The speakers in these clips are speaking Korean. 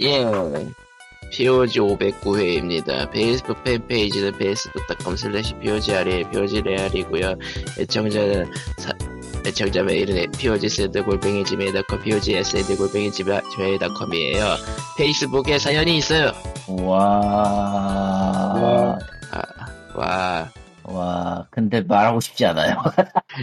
예. POG 509회입니다. 페이스북 팬페이지는 facebook.com slash POGRE, POGREAL이고요. 애청자, 사, 애청자 메일은 POGSD 골뱅이 지메일.com, POGSD 골뱅이 지메일.com이에요. 페이스북에 사연이 있어요. 와, 아, 와. 와, 근데 말하고 싶지 않아요.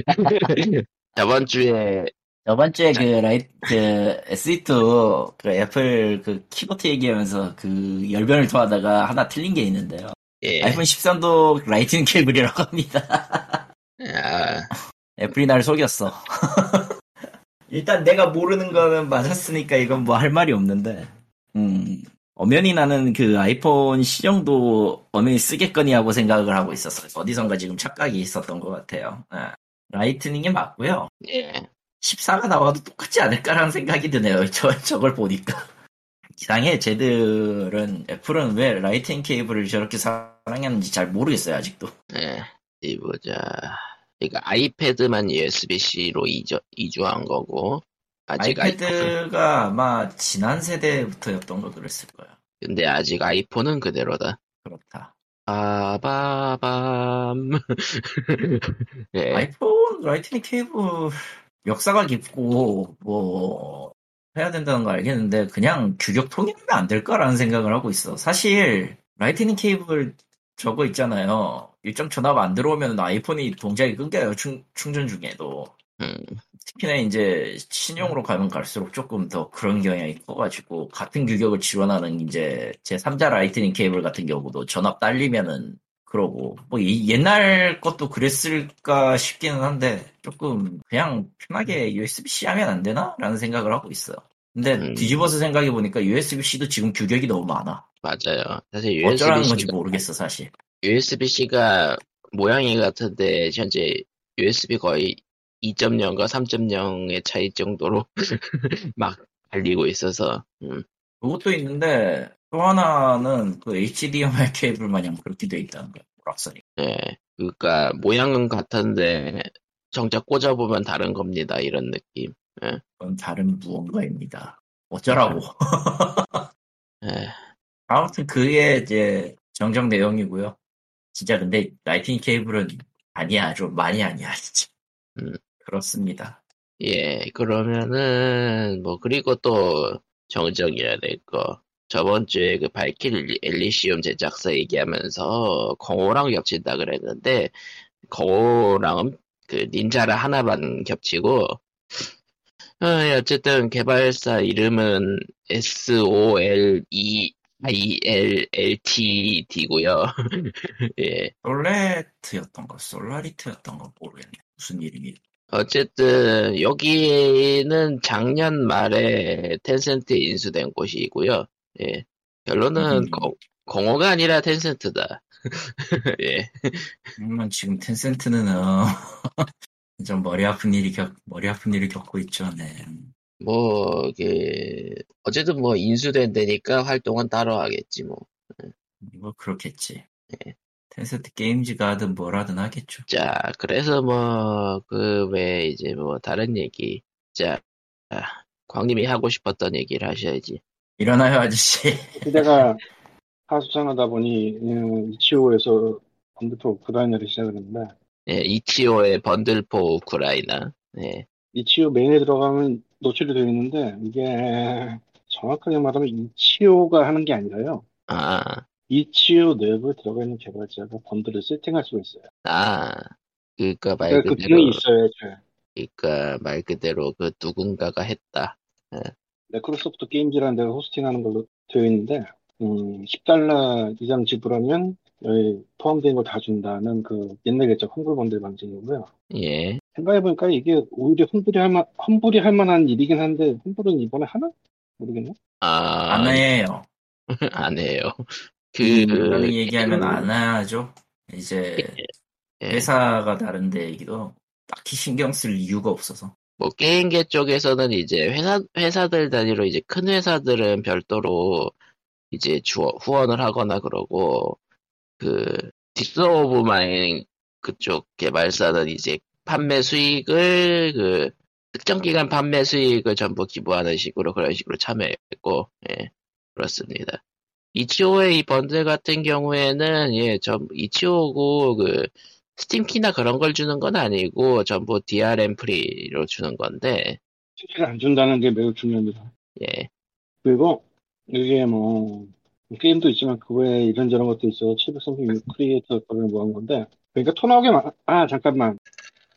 저번 주에, 저번 주에 그 라이, 그 SE2 그 애플 그 키보드 얘기하면서 그 열변을 토하다가 하나 틀린 게 있는데요. 예. 아이폰 13도 라이트닝 케이블이라고 합니다. 아, 애플이 날 속였어. 일단 내가 모르는 거는 맞았으니까 이건 뭐 할 말이 없는데, 음, 엄연히 나는 그 아이폰 C 정도 엄연히 쓰겠거니 하고 생각을 하고 있었어요. 어디선가 지금 착각이 있었던 것 같아요. 예. 라이트닝이 맞고요. 예. 14가 나와도 똑같지 않을까라는 생각이 드네요. 저, 저걸 보니까. 이상해. 쟤들은, 애플은 왜 라이트닝 케이블을 저렇게 사랑했는지 잘 모르겠어요, 아직도. 예. 이 보자. 그러니까 아이패드만 USB-C로 이주, 이주한 거고, 아직 아이폰, 아이패드가 아마 지난 세대부터였던 거 그랬을 거야. 근데 아직 아이폰은 그대로다. 그렇다. 빠바밤. 예. 아이폰 라이트닝 케이블 역사가 깊고 뭐 해야 된다는 거 알겠는데 그냥 규격 통일하면 안 될까라는 생각을 하고 있어. 사실 라이트닝 케이블 저거 있잖아요. 일정 전압 안 들어오면 아이폰이 동작이 끊겨요. 충, 충전 중에도. 음, 특히나 이제 신형으로 가면 갈수록 조금 더 그런 경향이 커가지고 같은 규격을 지원하는 이제 제 3자 라이트닝 케이블 같은 경우도 전압 딸리면은 그러고 뭐 이- 옛날 것도 그랬을까 싶기는 한데 조금 그냥 편하게 USB-C 하면 안 되나? 라는 생각을 하고 있어요. 근데 음. 뒤집어서 생각해 보니까 USB-C도 지금 규격이 너무 많아. 맞아요. 사실 어쩌라는 건지 USB-C가, 모르겠어 사실. USB-C가 모양이 같은데, 현재 USB 거의 2.0과 3.0의 차이 정도로 막 달리고 있어서, 음, 그것도 있는데 또 하나는 그 HDMI 케이블 마냥 그렇게 돼 있다는 거야. 오락선이. 예. 그니까, 모양은 같은데, 정작 꽂아보면 다른 겁니다. 이런 느낌. 그건 다른 무언가입니다. 어쩌라고. 예. 아무튼 그게 이제 정정 내용이고요. 진짜 근데 라이팅 케이블은 아니야. 좀 많이 아니야. 진짜. 음. 그렇습니다. 예, 그러면은, 뭐, 그리고 또, 정정해야 될 거. 저번 주에 그 발킬 엘리시움 제작사 얘기하면서, 공호랑 겹친다 그랬는데, 공호랑은 그 닌자라 하나만 겹치고, 어, 어쨌든 개발사 이름은 S-O-L-E I-L-L-T-D고요 예. 솔레트였던 거, 솔라리트였던 거 모르겠네. 무슨 이름이. 어쨌든 여기는 작년 말에 텐센트에 인수된 곳이고요. 예. 결론은 음. 공- 공호가 아니라 텐센트다. 예. 그러면 지금 텐센트는 어, 좀 머리 아픈 일이 겪 머리 아픈 일을 겪고 있죠. 네. 뭐, 그, 어쨌든 뭐 인수된 데니까 활동은 따로 하겠지 뭐. 뭐 그렇겠지. 예. 텐센트 게임즈가 하든 뭘 하든 하겠죠. 자, 그래서 뭐, 그 외에 이제 뭐 다른 얘기. 자, 아, 광님이 하고 싶었던 얘기를 하셔야지. 일어나요 아저씨. 그대가 하수상하다 보니 음, 이치오에서 컴퓨터 우크라이나를 시작했는데 예, 이치오의 번들포 우크라이나. 예. 이치오 메인에 들어가면 노출이 되어 있는데 이게 정확하게 말하면 이치오가 하는 게 아니라요. 아, 이치오 내부에 들어가 있는 개발자가 번들을 세팅할 수가 있어요. 아, 그니까 말 그러니까 그 그대로, 기능이 있어요. 그니까 말 그대로 그 누군가가 했다. 마이크로소프트 게임즈라는 데가 호스팅하는 걸로 되어 있는데 음, 10달러 이상 지불하면 여기 포함된 거다 준다는 그 옛날 개념 환불 번들 방식이고요. 예. 생각해보니까 이게 오히려 환불이 할 만, 환불이 할 만한 일이긴 한데, 환불은 이번에 하나? 모르겠네. 아, 안 해요. 안 해요. 그, 이런 얘기하면 안 하죠. 이제 예. 회사가 다른데 얘기도 딱히 신경 쓸 이유가 없어서. 뭐 게임계 쪽에서는 이제 회사 회사들 단위로 이제 큰 회사들은 별도로 이제 주 후원을 하거나 그러고 그 This War of Mine 그쪽 개발사는 이제 판매 수익을 그 특정 기간 판매 수익을 전부 기부하는 식으로 그런 식으로 참여했고 예. 그렇습니다. 이치오의 이 번들 같은 경우에는 예, 전 itch.io고 그 스팀키나 그런 걸 주는 건 아니고 전부 DRM free로 주는 건데 스팀키를 안 준다는 게 매우 중요합니다. 예, 그리고 이게 뭐 게임도 있지만 그 외에 이런저런 것도 있어. 736 크리에이터 거를 모은 건데 그러니까 토 나오게 마... 아 잠깐만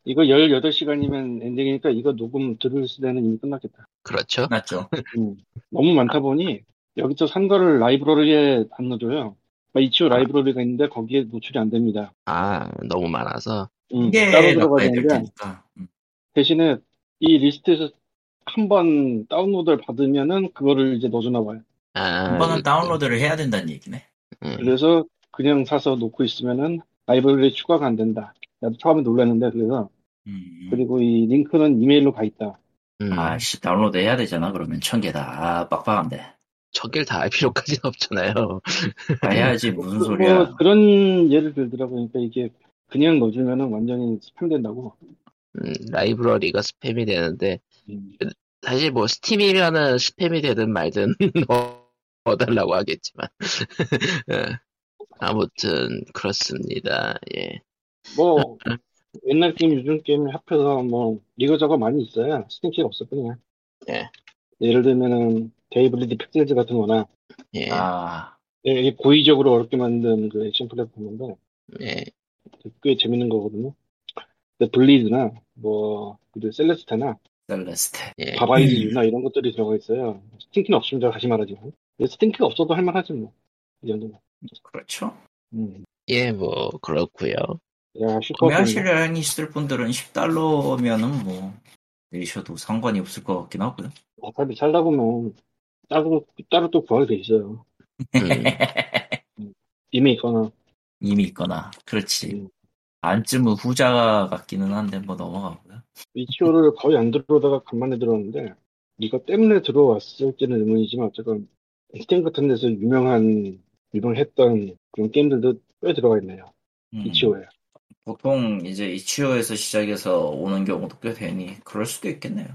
이거 18시간이면 엔딩이니까 이거 녹음 들을 때는 이미 끝났겠다. 그렇죠. 끝났죠. 음, 너무 많다 보니 여기서 산 거를 라이브러리에 안 넣어줘요. 그러니까 itch.io 라이브러리가 있는데 거기에 노출이 안 됩니다. 아 너무 많아서 음, 이게 따로 들어가야 되는데. 음. 대신에 이 리스트에서 한 번 다운로드를 받으면은 그거를 이제 넣어주나 봐요. 아, 한 번은 그- 다운로드를 해야 된다는 얘기네. 음, 그래서 그냥 사서 놓고 있으면은 라이브러리에 추가가 안 된다. 나도 처음에 놀랐는데 그래서 음. 그리고 이 링크는 이메일로 가 있다. 음, 아씨 다운로드 해야 되잖아. 그러면 천 개다. 아, 빡빡한데. 저길 다할 필요까지는 없잖아요. 다 해야지 무슨 뭐 소리야. 그런 예를 들더라고요. 그러니까 이게 그냥 넣어주면은 완전히 스팸 된다고. 음, 라이브러리가 스팸이 되는데 음. 사실 뭐 스팀이면은 스팸이 되든 말든 넣어달라고 하겠지만 예. 아무튼 그렇습니다. 예. 뭐 옛날 게임, 요즘 게임 합해서 뭐 이거저거 많이 있어요. 스팀키가 없을 뿐이야. 예. 예를 들면은 They Bleed Pixels 같은 거나 예. 아, 예, 이게 고의적으로 어렵게 만든 그 액션 플랫포머인데 예. 꽤 재밌는 거거든요. 근데 Bleed나 뭐 그리고 Celeste나 Celeste. 예. Baba Is You나 이런 것들이 들어가 있어요. 스팀키는 없으면 제가 다시 말하지만 스팅키가 없어도 할만하지 뭐. 이 정도면. 그렇죠. 음. 예, 뭐 그렇고요. 야 의향이 있을 분들은 10달러면은 뭐 내셔도 상관이 없을 것 같긴 하고요. 어차피 살다 보면 따로 따로 또 구하게 돼 있어요. 음, 이미 있거나 이미 있거나 그렇지. 음. 안쯤은 후자 같기는 한데 뭐 넘어가고요. 이치오를 거의 안 들어오다가 간만에 들어왔는데 이거 때문에 들어왔을지는 의문이지만 어쨌건 스팀 같은 데서 유명한 유명했던 그런 게임들도 꽤 들어가 있네요. 음, itch.io에. 보통 이제 itch.io에서 시작해서 오는 경우도 꽤 되니 그럴 수도 있겠네요.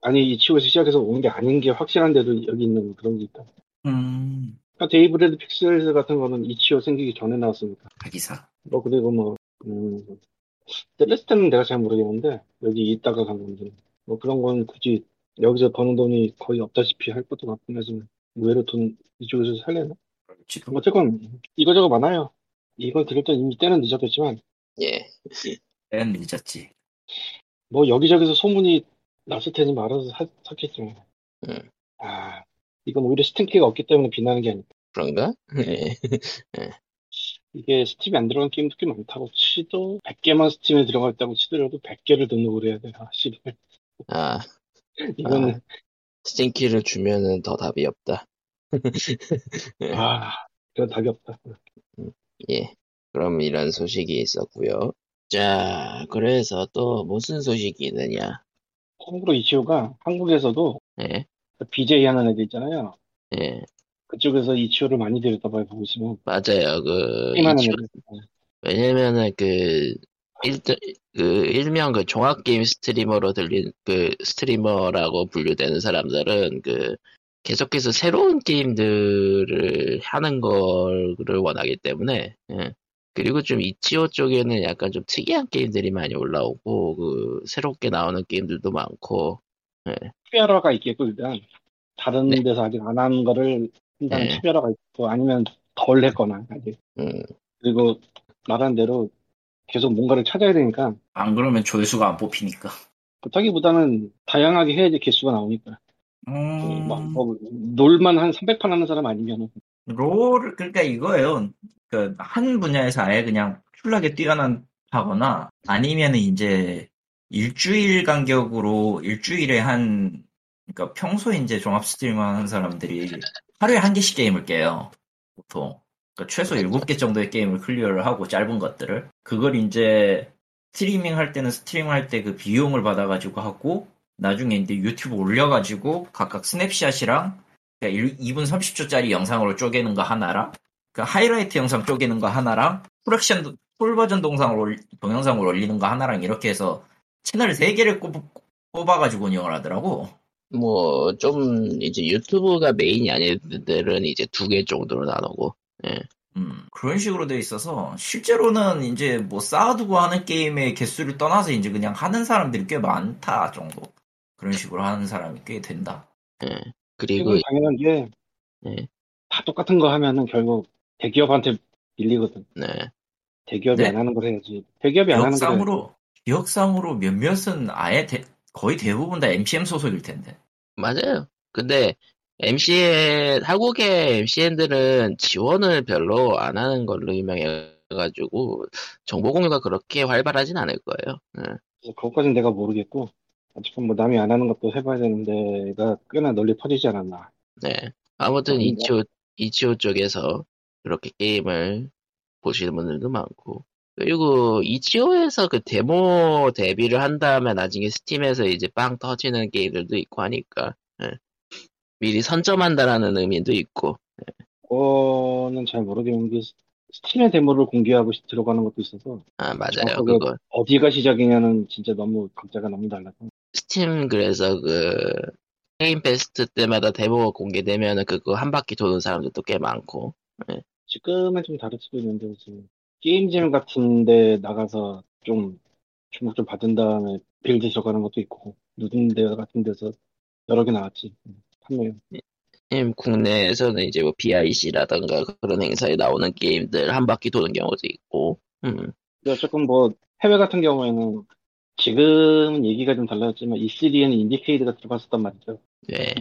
아니 itch.io에서 시작해서 온게 아닌 게 확실한데도 여기 있는 그런 게 있다. 음, 그러니까 데이브 레드 픽셀즈 같은 거는 itch.io 생기기 전에 나왔으니까. 하기사. 뭐 그리고 뭐 음, 셀레스테는 내가 잘 모르겠는데 여기 있다가 간 건데 뭐 그런 건 굳이 여기서 버는 돈이 거의 없다시피 할 것도 같긴 하지만 의외로 돈 이쪽에서 살려나? 그렇지도. 어쨌건 이거저거 많아요. 이걸 들을 땐 이미 때는 늦었겠지만 예. 땐 늦었지. 뭐 여기저기서 소문이 테니 말아서 사, 샀겠지만 음. 아 이건 오히려 스팀키가 없기 때문에 비나는 게 아니고 그런가? 예. 이게 스팀이 안 들어간 게임도 꽤 많다고 치도 100개만 스팀에 들어가 있다고 치더라도 100개를 등록을 해야 돼. 아, 씨. 아, 이거는 스팅키를 주면은 더 답이 없다. 예. 아, 그건 답이 없다. 예. 그럼 이런 소식이 있었고요. 자, 그래서 또 무슨 소식이 있느냐? 참고로 이치오가 한국에서도 예. BJ 하는 애들 있잖아요. 예. 그쪽에서 이치오를 많이 들였다봐요 보고 있으면 맞아요. 그, 애들. 왜냐면은 그, 일, 그, 일명 그 종합게임 스트리머로 들린, 그, 스트리머라고 분류되는 사람들은 그, 계속해서 새로운 게임들을 하는 거를 원하기 때문에, 예. 그리고 좀 이치오 쪽에는 약간 좀 특이한 게임들이 많이 올라오고, 그, 새롭게 나오는 게임들도 많고, 특별화가 있겠고 일단 다른 네. 데서 아직 안한 거를 한다는 네. 특별화가 있고 아니면 덜 했거나 아직. 음, 그리고 말한 대로 계속 뭔가를 찾아야 되니까. 안 그러면 조회수가 안 뽑히니까. 그렇다기보다는 다양하게 해야지 개수가 나오니까. 음, 막, 뭐, 놀만 한 300판 하는 사람 아니면 롤, 그러니까 이거예요. 그, 한 분야에서 아예 그냥 출나게 뛰어난다거나, 아니면은 이제, 일주일 간격으로, 일주일에 한, 그러니까 평소에 이제 종합 스트리머 하는 사람들이 하루에 한 개씩 게임을 깨요. 보통. 그러니까 최소 7개 정도의 게임을 클리어를 하고, 짧은 것들을. 그걸 이제, 스트리밍 할 때는 스트리밍 할 때 그 비용을 받아가지고 하고, 나중에 이제 유튜브 올려가지고, 각각 스냅샷이랑, 2분 30초짜리 영상으로 쪼개는 거 하나랑 그 하이라이트 영상 쪼개는 거 하나랑 full action full version 동상을 올- 동영상을 올리는 거 하나랑 이렇게 해서 채널 3개를 꼽, 아 가지고 운영을 하더라고. 뭐 좀 이제 유튜브가 메인이 아닌 데들은 이제 두 개 정도로 나누고 음, 그런 식으로 돼 있어서 실제로는 이제 뭐 쌓아두고 하는 게임의 개수를 떠나서 이제 그냥 하는 사람들이 꽤 많다 정도. 그런 식으로 하는 사람이 꽤 된다. 예. 그리고 당연한 게, 예. 다 똑같은 거 하면은 결국 대기업한테 밀리거든. 네. 대기업이 네. 안 하는 걸 해야지. 대기업이 안 하는 걸 해야지. 기억상으로 기억상으로 몇몇은 아예 대- 거의 대부분 다 MCM 소속일 텐데. 맞아요. 근데 MCN 한국의 MCN들은 지원을 별로 안 하는 걸로 유명해가지고 정보 공유가 그렇게 활발하진 않을 거예요. 예. 그래서 그것까지는 내가 모르겠고, 어쨌든 뭐 남이 안 하는 것도 해봐야 되는데가 꽤나 널리 퍼지지 않았나. 네. 아무튼 어, 이치오 이치오 쪽에서 그렇게 게임을 보시는 분들도 많고 그리고 이치오에서 그 데모 데뷔를 한 다음에 나중에 스팀에서 이제 빵 터지는 게임들도 있고 하니까 예. 미리 선점한다라는 의미도 있고 그거는 잘 모르겠는데, 스팀의 데모를 공개하고 싶- 들어가는 것도 있어서, 아 맞아요 그거 어디가 시작이냐는 진짜 너무 각자가 너무 달라서. 스팀 그래서 그 게임 페스트 때마다 데모 공개되면은 그거 한 바퀴 도는 사람들도 꽤 많고 지금은 좀 다를 수도 있는데, 지금 game jam 같은데 나가서 좀 주목 좀 받은 다음에 build 들어가는 것도 있고, Ludum Dare 같은 데서 여러 개 나왔지. 판매. 음, 국내에서는 이제 뭐 BIC라던가 그런 행사에 나오는 게임들 한 바퀴 도는 경우도 있고 음. 어쨌건 뭐 해외 같은 경우에는 지금은 얘기가 좀 달라졌지만 E3에는 IndieCade가 들어갔었단 말이죠. 네.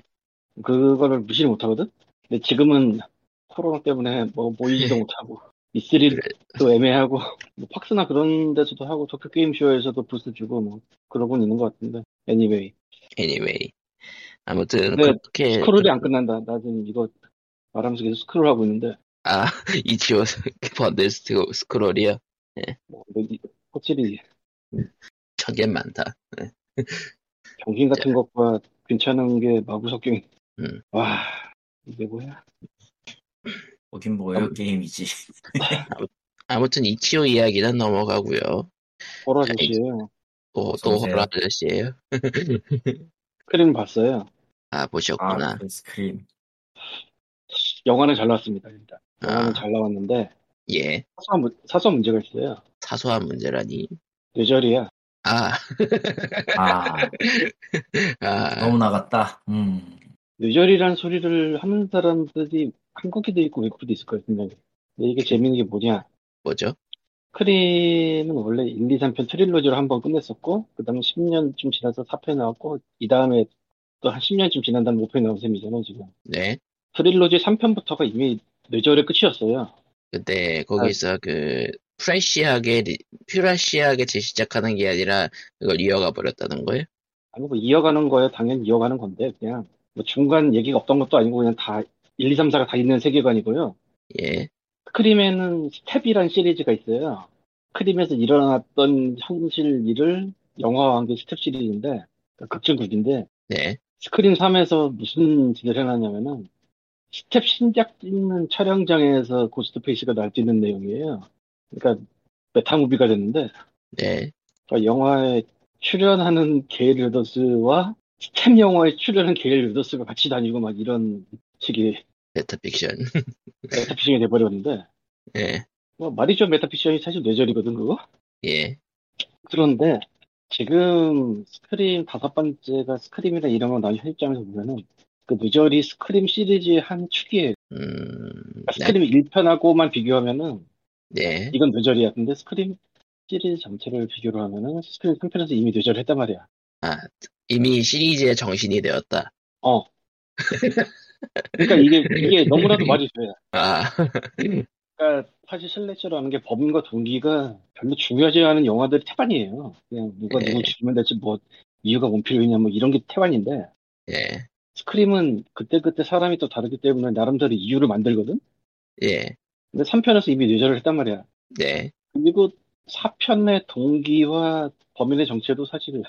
그거를 무시를 못하거든? 근데 지금은 코로나 때문에 뭐 모이지도 못하고 E3도 애매하고 뭐 팍스나 그런 데서도 하고 도쿄 게임쇼에서도 부스 주고 뭐 그러고는 있는 것 같은데 애니웨이 anyway. 아무튼 네, 그렇게 스크롤이 안 끝난다. 나 지금 이거 말하면서 계속 스크롤 하고 있는데 아 이치오 번들 스크- 스크롤이요 뭐 이- 확실히 천개 많다. 병신 같은 것과 괜찮은 게 마구 섞여. 음. 와 이게 뭐야? 거긴 뭐예요 게임이지. 아무튼 이치오 이야기는 넘어가고요. 호러 자, 아저씨예요. 또, 또 어서오세요. 호러 아저씨예요. 스크린 봤어요. 아 아, 보셨구나. 그 스크림. 영화는 잘 나왔습니다. 일단 영화는 아. 잘 나왔는데 예 사소한, 문- 사소한 문제가 있어요. 사소한 문제라니. 뇌절이야. 아, 아, 아 너무 나갔다. 음. 뇌절이라는 소리를 하는 사람들이 한국에도 있고 외국에도 있을 거예요, 분명히. 근데 이게 재밌는 게 뭐냐. 뭐죠? 크림은 원래 1, 2, 3편 트릴로지로 한 번 끝냈었고, 그 다음에 10년쯤 지나서 4편 나왔고, 이 다음에 또 한 10년쯤 지난 다음에 5편 나온 셈이잖아요, 지금. 네. trilogy 3편부터가 이미 뇌절의 끝이었어요. 근데 거기서 그 fresh하게 리- fresh하게 재시작하는 게 아니라 그걸 이어가 버렸다는 거예요? 아니, 뭐 이어가는 거야, 당연히 이어가는 건데, 그냥, 뭐 중간 얘기가 없던 것도 아니고, 그냥 다, 1, 2, 3, 4가 다 있는 세계관이고요. 예. 스크림에는 Stab이란 시리즈가 있어요. 스크림에서 일어났던 현실 일을 영화화한 게 Stab 시리즈인데, 그러니까 극중극인데, 네. 스크린 3에서 무슨 짓을 해놨냐면은, Stab 신작 찍는 촬영장에서 고스트페이스가 날뛰는 내용이에요. 그러니까, meta movie가 됐는데, 네. 그러니까 영화에 출연하는 게일 웨더스와 Stab 영화에 출연한 게일 웨더스가 같이 다니고 막 이런 식의 metafiction. metafiction이 돼버렸는데, 예. 뭐 말이죠. metafiction이 사실 뇌절이거든, 그거? 예. 그런데 지금 스크림 다섯 번째가 스크림이라 이름으로 나온 현장에서 보면은 그 뇌절이 스크림 시리즈의 한 축이에요. 음. 그러니까 네. 스크림 1편하고만 비교하면은 네. 이건 뇌절이야. 근데 스크림 시리즈 전체를 비교를 하면은 스크림 3편에서 이미 뇌절을 했단 말이야. 아, 이미 시리즈의 정신이 되었다. 어. 그러니까 이게 이게 너무나도 말이 돼. 아, 그러니까 사실 슬래셔라는 게 범인과 동기가 별로 중요하지 않은 영화들이 태반이에요. 그냥 누가 네. 누구 죽이면 될지 뭐 이유가 뭔 필요했냐 뭐 이런 게 태반인데 예. 스크림은 그때그때 사람이 또 다르기 때문에 나름대로 이유를 만들거든? 예. 근데 3편에서 이미 뇌절을 했단 말이야. 네. 그리고 4편의 동기와 범인의 정체도 사실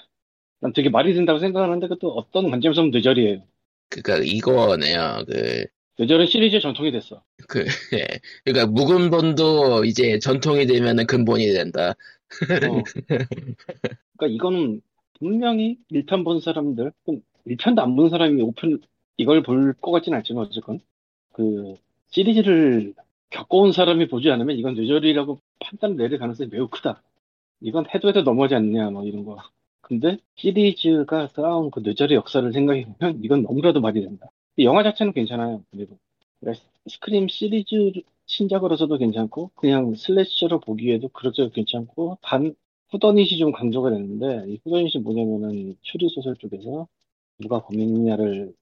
난 되게 말이 된다고 생각하는데 그것도 어떤 관점에서는 뇌절이에요. 그니까 이거네요. 그, 뇌절은 시리즈의 전통이 됐어. 그, 예. 그니까 묵은 본도 이제 전통이 되면은 근본이 된다. 어. 그러니까 이거는 분명히 1편 본 사람들, 그럼 1편도 안 본 사람이 5편 이걸 볼 것 같진 않지만 어쨌건 그 시리즈를 겪어온 사람이 보지 않으면 이건 뇌절이라고 판단 내릴 가능성이 매우 크다. 이건 해도 해도 넘어가지 않냐 뭐 이런 거. 근데 시리즈가 쌓아온 그 뇌절의 역사를 생각해보면 이건 너무나도 말이 된다. 영화 자체는 괜찮아요. 그리고 그러니까 스크림 시리즈 신작으로서도 괜찮고 그냥 슬래셔로 보기에도 그렇게 괜찮고 단 후더닛이 좀 강조가 됐는데 이 후더닛이 뭐냐면은 추리소설 쪽에서 누가 범인이냐를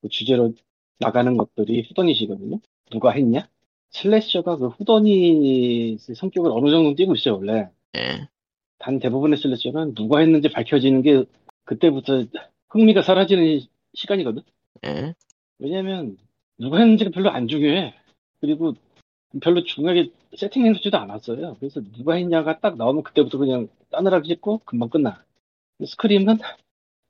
그 주제로 나가는 것들이 후더닛이거든요. 누가 했냐? 슬래셔가 그 후더닛의 성격을 어느 정도 띄고 있어요 원래. 예. 단 대부분의 슬래셔는 누가 했는지 밝혀지는 게 그때부터 흥미가 사라지는 시간이거든. 예. 왜냐면 누가 했는지가 별로 안 중요해. 그리고 별로 중요하게 세팅해놓지도 않았어요. 그래서 누가 했냐가 딱 나오면 그때부터 그냥 따느라고 찍고 금방 끝나. 스크림은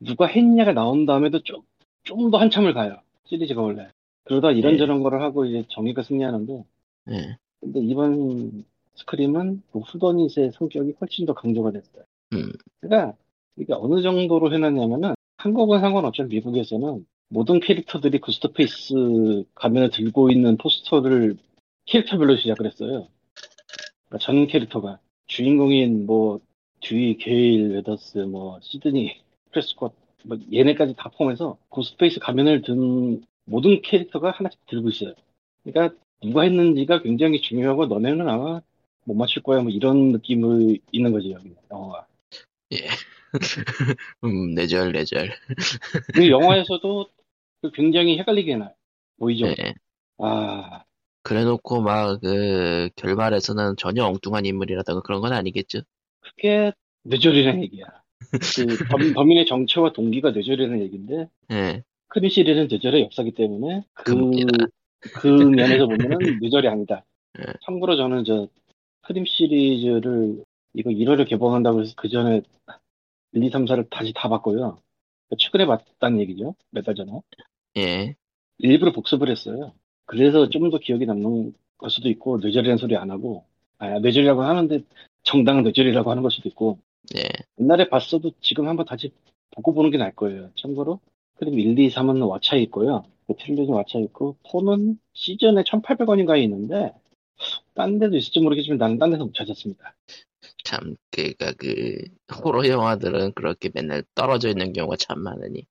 누가 했냐가 나온 다음에도 좀, 좀 더 한참을 가요. 시리즈가 원래. 그러다 이런저런 거를 하고 이제 정의가 승리하는데, 예. 근데 이번 스크림은 그 whodunit의 성격이 훨씬 더 강조가 됐어요. 음. 그러니까 이게 어느 정도로 해놨냐면은 한국은 상관없지만 미국에서는 모든 캐릭터들이 고스트페이스 가면을 들고 있는 포스터를 캐릭터별로 시작을 했어요. 그러니까 전 캐릭터가 주인공인 뭐 듀이, 게일 웨더스, 뭐 시드니 프레스콧 뭐 얘네까지 다 포함해서 고스트페이스 가면을 든 모든 캐릭터가 하나씩 들고 있어요. 그러니까 누가 했는지가 굉장히 중요하고 너네는 아마 못 맞출 거야 뭐 이런 느낌을 있는 거지 여기 영화가. 음, 뇌절, 뇌절. 그 영화에서도 그 굉장히 헷갈리게 해놔요. 보이죠? 예. 아 그래 놓고 막, 그, 결말에서는 전혀 엉뚱한 인물이라던가 그런 건 아니겠죠? 그게 뇌절이라는 얘기야. 그 범, 범인의 정체와 동기가 뇌절이라는 얘기인데 예. 크리시리는 뇌절의 역사기 때문에 그. 그 면에서 보면은 뇌절이 아니다. 예. 참고로 저는 저 크림 시리즈를 이거 1월에 개봉한다고 해서 그 전에 1, 2, 3, 4를 다시 다 봤고요. 최근에 봤다는 얘기죠. 몇 달 전에. 예. 일부러 복습을 했어요. 그래서 좀 더 기억이 남는 걸 수도 있고 뇌절이라는 소리 안 하고 아, 뇌절이라고 하는데 정당한 뇌절이라고 하는 걸 수도 있고 예. 옛날에 봤어도 지금 한번 다시 보고 보는 게 나을 거예요. 참고로 크림 1, 2, 3은 왓챠에 있고요. 그 트릴로지 왓챠에 있고 4는 시즌에 1,800원인가에 있는데 딴 데도 있을지 모르겠지만 나는 딴 데서 못 찾았습니다. 참, 그니까 그, 호러 영화들은 그렇게 맨날 떨어져 있는 경우가 참 많으니.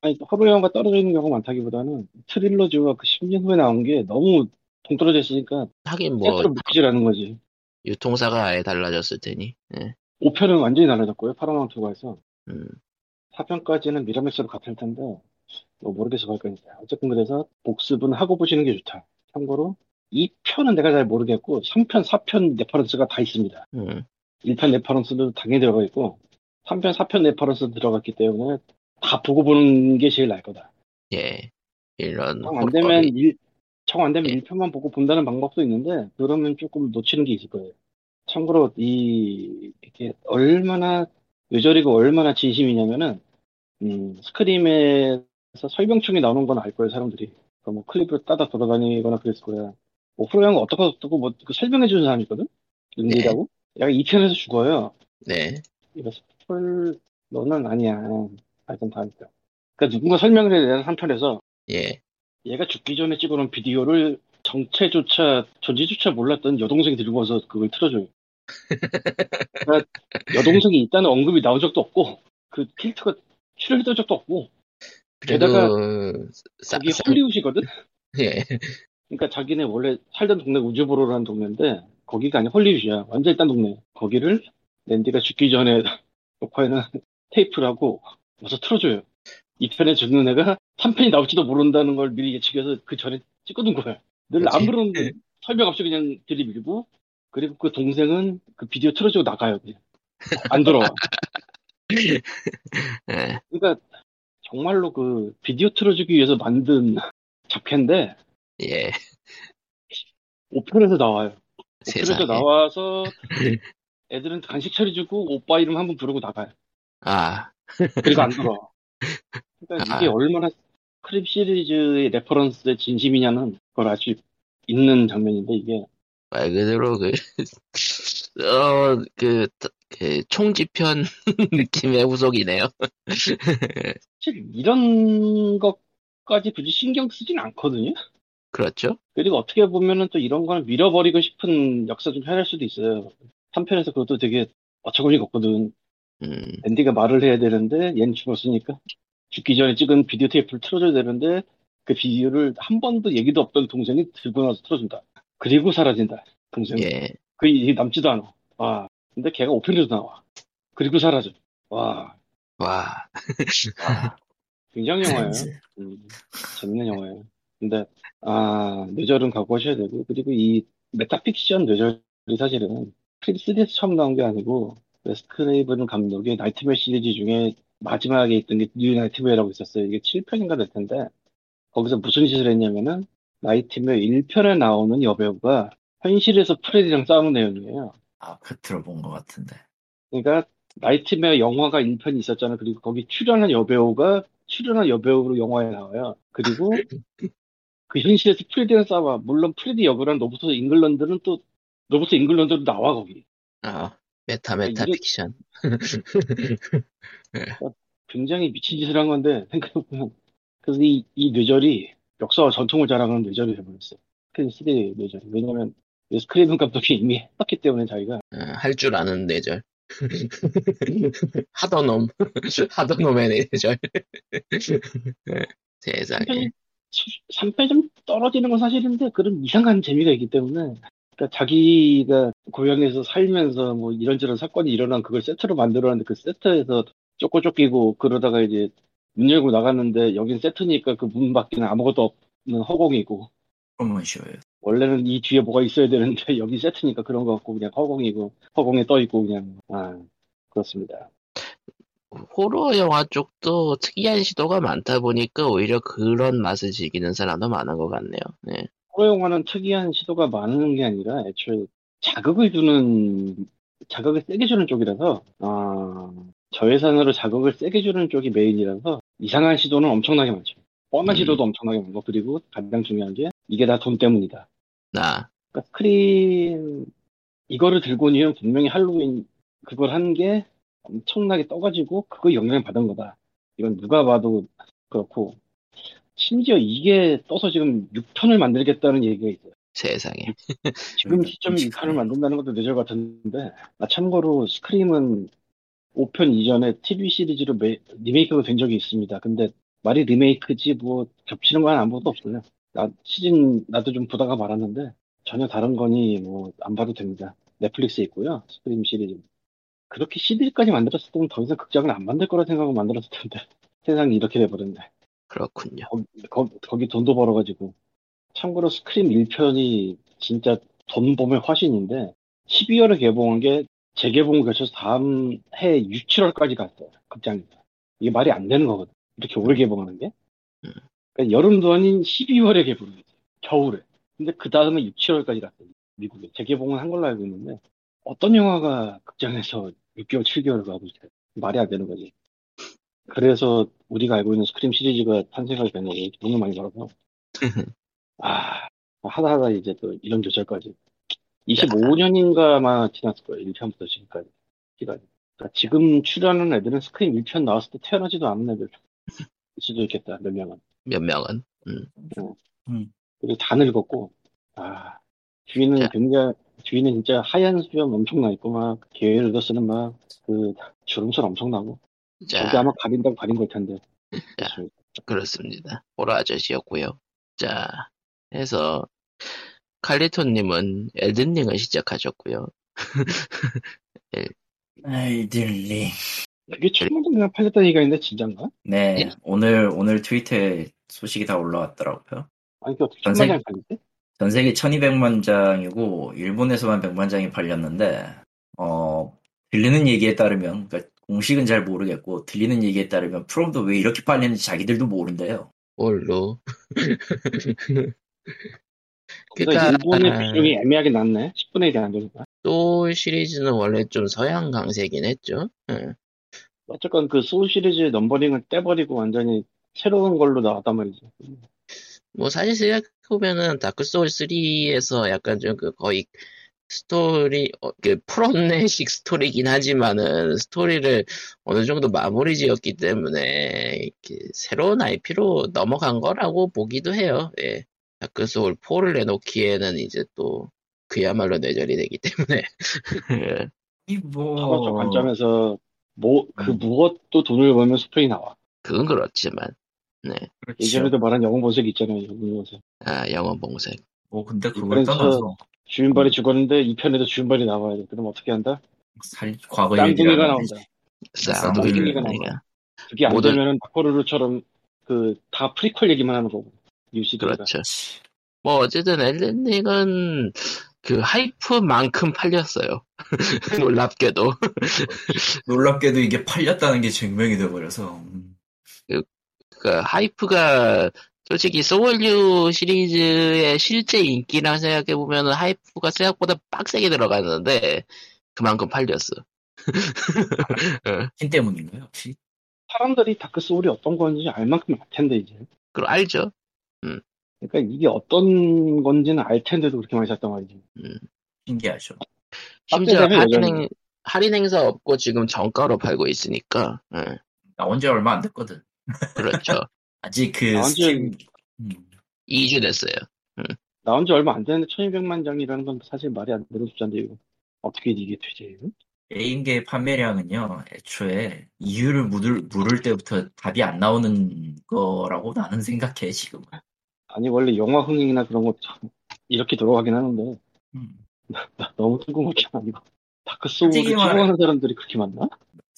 아니 호러 영화가 떨어져 있는 경우가 많다기보다는 트릴로지가 그 10년 후에 나온 게 너무 동떨어져 있으니까 하긴 뭐, 세트로 않은 거지. 유통사가 아예 달라졌을 테니. 예. 5편은 완전히 달라졌고요. 파라마운트가 해서 음, 4편까지는 미라맥스로 같을 텐데 뭐 모르겠어 발건이다. 어쨌든 그래서 복습은 하고 보시는 게 좋다. 참고로 2편은 내가 잘 모르겠고 3편, 4편 레퍼런스가 다 있습니다. 음, 1편 레퍼런스도 당연히 들어가 있고 3편, 4편 레퍼런스 들어갔기 때문에 다 보고 보는 게 제일 나을 거다. 예. 이런 정안 되면 일, 정안 되면 예. 1편만 보고 본다는 방법도 있는데 그러면 조금 놓치는 게 있을 거예요. 참고로 이 이게 얼마나 뇌절이고 얼마나 진심이냐면은 음, 스크림에서 설명충이 나오는 건 알 거예요 사람들이. 그뭐 클립을 따다 돌아다니거나 그랬을 거야. 뭐 프로야구 어떻고 어떻고 뭐 설명해 주는 사람이 있거든. 린디라고. 약간 2편에서 죽어요. 네. 이거 스포일러는 아니야. 하여튼 다 있다. 그러니까 누군가 설명을 해야 되는 한편에서 예. 얘가 죽기 전에 찍어놓은 비디오를 정체조차 존재조차 몰랐던 여동생이 들고 와서 그걸 틀어줘요. 그러니까 여동생이 있다는 언급이 나온 적도 없고 그 캐릭터가 출연했던 적도 없고. 게다가 싸, 거기 싸, 헐리우드거든? 예. 그러니까 자기네 원래 살던 동네 우주보로라는 동네인데 거기가 아니야 헐리우드야. 완전히 딴 동네. 거기를 랜디가 죽기 전에 녹화해놓은 테이프라고 와서 틀어줘요. 이 편에 죽는 애가 3편이 나올지도 모른다는 걸 미리 예측해서 그 전에 찍어둔 거야. 늘 그치. 아무런 설명 없이 그냥 들이밀고. 그리고 그 동생은 그 비디오 틀어주고 나가요 그냥. 안 들어와 예. 그러니까 정말로 그 비디오 틀어주기 위해서 만든 잡캐인데 예. 5편에서 나와요 세상에. 오프닝에서 나와서 애들은 간식 차려주고 오빠 이름 한번 부르고 나가요. 아, 그리고 안 들어와. 그러니까 이게 아. 얼마나 스크림 시리즈의 레퍼런스의 진심이냐는 걸 알 수 있는 장면인데 이게 말 그대로 그, 어, 그, 그 총집편 느낌의 후속이네요. 사실 이런 것까지 굳이 신경 쓰진 않거든요. 그렇죠? 그리고 어떻게 보면은 또 이런 걸 밀어버리고 싶은 역사 좀 편할 수도 있어요. 3편에서 그것도 되게 어처구니가 없거든. 음, 앤디가 말을 해야 되는데 얘는 죽었으니까 죽기 전에 찍은 비디오 테이프를 틀어줘야 되는데 그 비디오를 한 번도 얘기도 없던 동생이 들고 나서 틀어준다. 그리고 사라진다. 동생이. 예. 그 남지도 않아. 와. 근데 걔가 5편에도 나와. 그리고 사라져. 와. 와, 아, 굉장히 영화예요. 음, 재밌는 영화예요. 근데, 아, 뇌절은 각오하셔야 되고, 그리고 이 metafiction 뇌절이 사실은 스크림 3에서 처음 나온 게 아니고, 웨스 크레이븐 감독의 나이트메어 시리즈 중에 마지막에 있던 게 뉴 나이트메어라고 있었어요. 이게 7편인가 될 텐데, 거기서 무슨 짓을 했냐면은, 나이트메어 1편에 나오는 여배우가 현실에서 프레디랑 싸우는 내용이에요. 아, 그 들어본 것 같은데. 그러니까 나이트메어 영화가 1편이 있었잖아. 그리고 거기 출연한 여배우가 출연한 여배우로 영화에 나와요. 그리고 그 현실에서 프레디랑 싸워. 물론 프레디 역을 한 로버트 잉글런드는 또 로버트 잉글런드도 나와 거기. 아, meta meta 이게- 픽션. 굉장히 미친 짓을 한 건데 생각해보면 그래서 이, 이 뇌절이 역사와 전통을 자랑하는 뇌절이 돼버렸어요. 그 시대의 뇌절이. 왜냐면 스크레이븐 감독이 이미 했기 때문에 자기가 어, 할줄 아는 뇌절. 하던 놈. 하던 놈의 뇌절. 세상에. 3배 좀 떨어지는 건 사실인데 그런 이상한 재미가 있기 때문에 그러니까 자기가 고향에서 살면서 뭐 이런저런 사건이 일어난 그걸 세트로 만들었는데 그 세트에서 쫓고 쫓기고 그러다가 이제 문 열고 나갔는데 여긴 세트니까 그 문 밖에는 아무것도 없는 허공이고 그러면 쉬워요. 원래는 이 뒤에 뭐가 있어야 되는데 여기 세트니까 그런 거 같고 그냥 허공이고 허공에 떠 있고 그냥 아 그렇습니다. 호러 영화 쪽도 특이한 시도가 많다 보니까 오히려 그런 맛을 즐기는 사람도 많은 것 같네요. 네. 호러 영화는 특이한 시도가 많은 게 아니라 애초에 자극을 주는 자극을 세게 주는 쪽이라서 아, 저예산으로 자극을 세게 주는 쪽이 메인이라서 이상한 시도는 엄청나게 많죠. 뻔한 음. 시도도 엄청나게 많고 그리고 가장 중요한 게 이게 다 돈 때문이다. 나, 그러니까 스크린 이거를 들고 오면 분명히 할로윈 그걸 한 게 엄청나게 떠가지고 그거 영향을 받은 거다. 이건 누가 봐도 그렇고 심지어 이게 떠서 지금 6편을 만들겠다는 얘기가 있어요. 세상에. 지금 시점에 끔찍하네. 6편을 만든다는 것도 뇌절 같은데 아, 참고로 스크림은 5편 이전에 TV 시리즈로 메- 리메이크가 된 적이 있습니다. 근데 말이 리메이크지 뭐 겹치는 건 아무것도 없어요. 나 시즌 나도 좀 보다가 말았는데 전혀 다른 거니 뭐 안 봐도 됩니다. 넷플릭스에 있고요. 스크림 시리즈. 그렇게 CD까지 만들었을 때는 더 이상 극장을 안 만들 거라 생각하고 만들었을 텐데 세상이 이렇게 돼버렸네. 그렇군요. 거, 기 돈도 벌어가지고. 참고로 스크림 1편이 진짜 돈 보면 화신인데, 12월에 개봉한 게 재개봉을 거쳐서 다음 해 6, 7월까지 갔어요. 극장에서. 이게 말이 안 되는 거거든. 이렇게 오래 개봉하는 게. 음. 그러니까 여름도 아닌 12월에 개봉을 했어요. 겨울에. 근데 그 다음에 6, 7월까지 갔어요. 미국에. 재개봉을 한 걸로 알고 있는데, 어떤 영화가 극장에서 6개월, 7개월을 가고 있어요. 말이 안 되는 거지. 그래서 우리가 알고 있는 스크림 시리즈가 탄생하게 된 거고 돈을 많이 벌어서 아 하다 하다 이제 또 이런 조절까지 25년인가 아마 지났을 거예요 1편부터 지금까지 시간이 그러니까 지금 출연하는 애들은 스크림 1편 나왔을 때 태어나지도 않은 애들 일 수도 있겠다 몇 명은 몇 명은. 그리고 다 늙었고 아 주인은 자. 굉장히 주인은 진짜 하얀 수염 엄청 나 있고 막 계열 로더스는 막 그 주름살 엄청 나고 자, 저게 아마 가린다고 가린 걸 텐데 자. 그렇습니다. 그렇습니다. 호러 아저씨였고요. 자, 해서 칼리토님은 엘든링을 시작하셨고요. 아이들리. 그게 천만 원 그냥 팔렸다는 얘기가 있는데 진짠가? 네, 예? 오늘, 오늘 트위터에 소식이 다 올라왔더라고요. 아니 그 어떻게 전세- 천만 원 팔렸대? 전 세계 1200만 장이고, 일본에서만 100만 장이 팔렸는데, 어, 들리는 얘기에 따르면, 그러니까 공식은 잘 모르겠고, 들리는 얘기에 따르면, From도 왜 이렇게 팔렸는지 자기들도 모른대요. 뭘로? 그러니까 그러니까 일본의 비중이 애매하게 낮네. 10분의 1이 안 되니까. 또 시리즈는 원래 좀 서양 강세긴 했죠. 응. 어쨌건 그 Souls 시리즈의 넘버링을 떼버리고 완전히 새로운 걸로 나왔단 말이지. 뭐 사실 생각해보면은 Dark Souls 3에서 약간 좀 그 거의 스토리, 어, 그 From네식 스토리긴 하지만은 스토리를 어느 정도 마무리 지었기 때문에 이렇게 새로운 IP로 넘어간 거라고 보기도 해요. 예. Dark Souls 4를 내놓기에는 이제 또 그야말로 뇌절이 되기 때문에. 예. 이뭐 사업적 관점에서 뭐그 음. 무엇도 돈을 벌면 스프레이 나와. 그건 그렇지만. 그렇죠. 예전에도 말한 영웅 보색 있잖아요. 영웅 보색. 아, 영원 봉쇄. 뭐 근데 그걸 떠나서 주윤발이 죽었는데 이 편에도 주윤발이 나와야 돼. 그럼 어떻게 한다? 살 과거 쌍둥이가 나온다. 쌍둥이가 나오냐. 그게 안 모든- 되면은 마코르루처럼 그 다 프리퀄 얘기만 하는 거고. 뉴시드가. 그렇죠. 뭐 어쨌든 엘렌링은 그 하이프만큼 팔렸어요. 놀랍게도. 놀랍게도 이게 팔렸다는 게 증명이 돼버려서 음. 그 hype가 솔직히 소울류 시리즈의 실제 인기랑 생각해 보면은 hype가 생각보다 빡세게 들어갔는데 그만큼 팔렸어. 밈 때문인가요 혹시? 사람들이 다크 소울이 어떤 건지 알 만큼 알 텐데 이제. 그럼 알죠? 그러니까 이게 어떤 건지는 알 텐데도 그렇게 많이 샀단 말이지. 신기하죠. 심지어 할인. 행, 할인 행사 없고 지금 정가로 팔고 있으니까. 예, 나온 지 얼마 안 됐거든. 그렇죠. 아직 그 나온 지- 스팀 음. 2주 됐어요. 나온 지 얼마 안 됐는데 1200만 장이라는 건 사실 말이 안 되는 숫자인데 이거. 어떻게 이게 되지? 게임계 판매량은요, 애초에 이유를 물을, 물을 때부터 답이 안 나오는 거라고 나는 생각해, 지금. 아니 원래 영화 흥행이나 그런 거 참 이렇게 들어가긴 하는데 음. 나 너무 뜬금없지 않아 이거. 다크 소울을 솔직히 말해- 싫어하는 사람들이 그렇게 많나?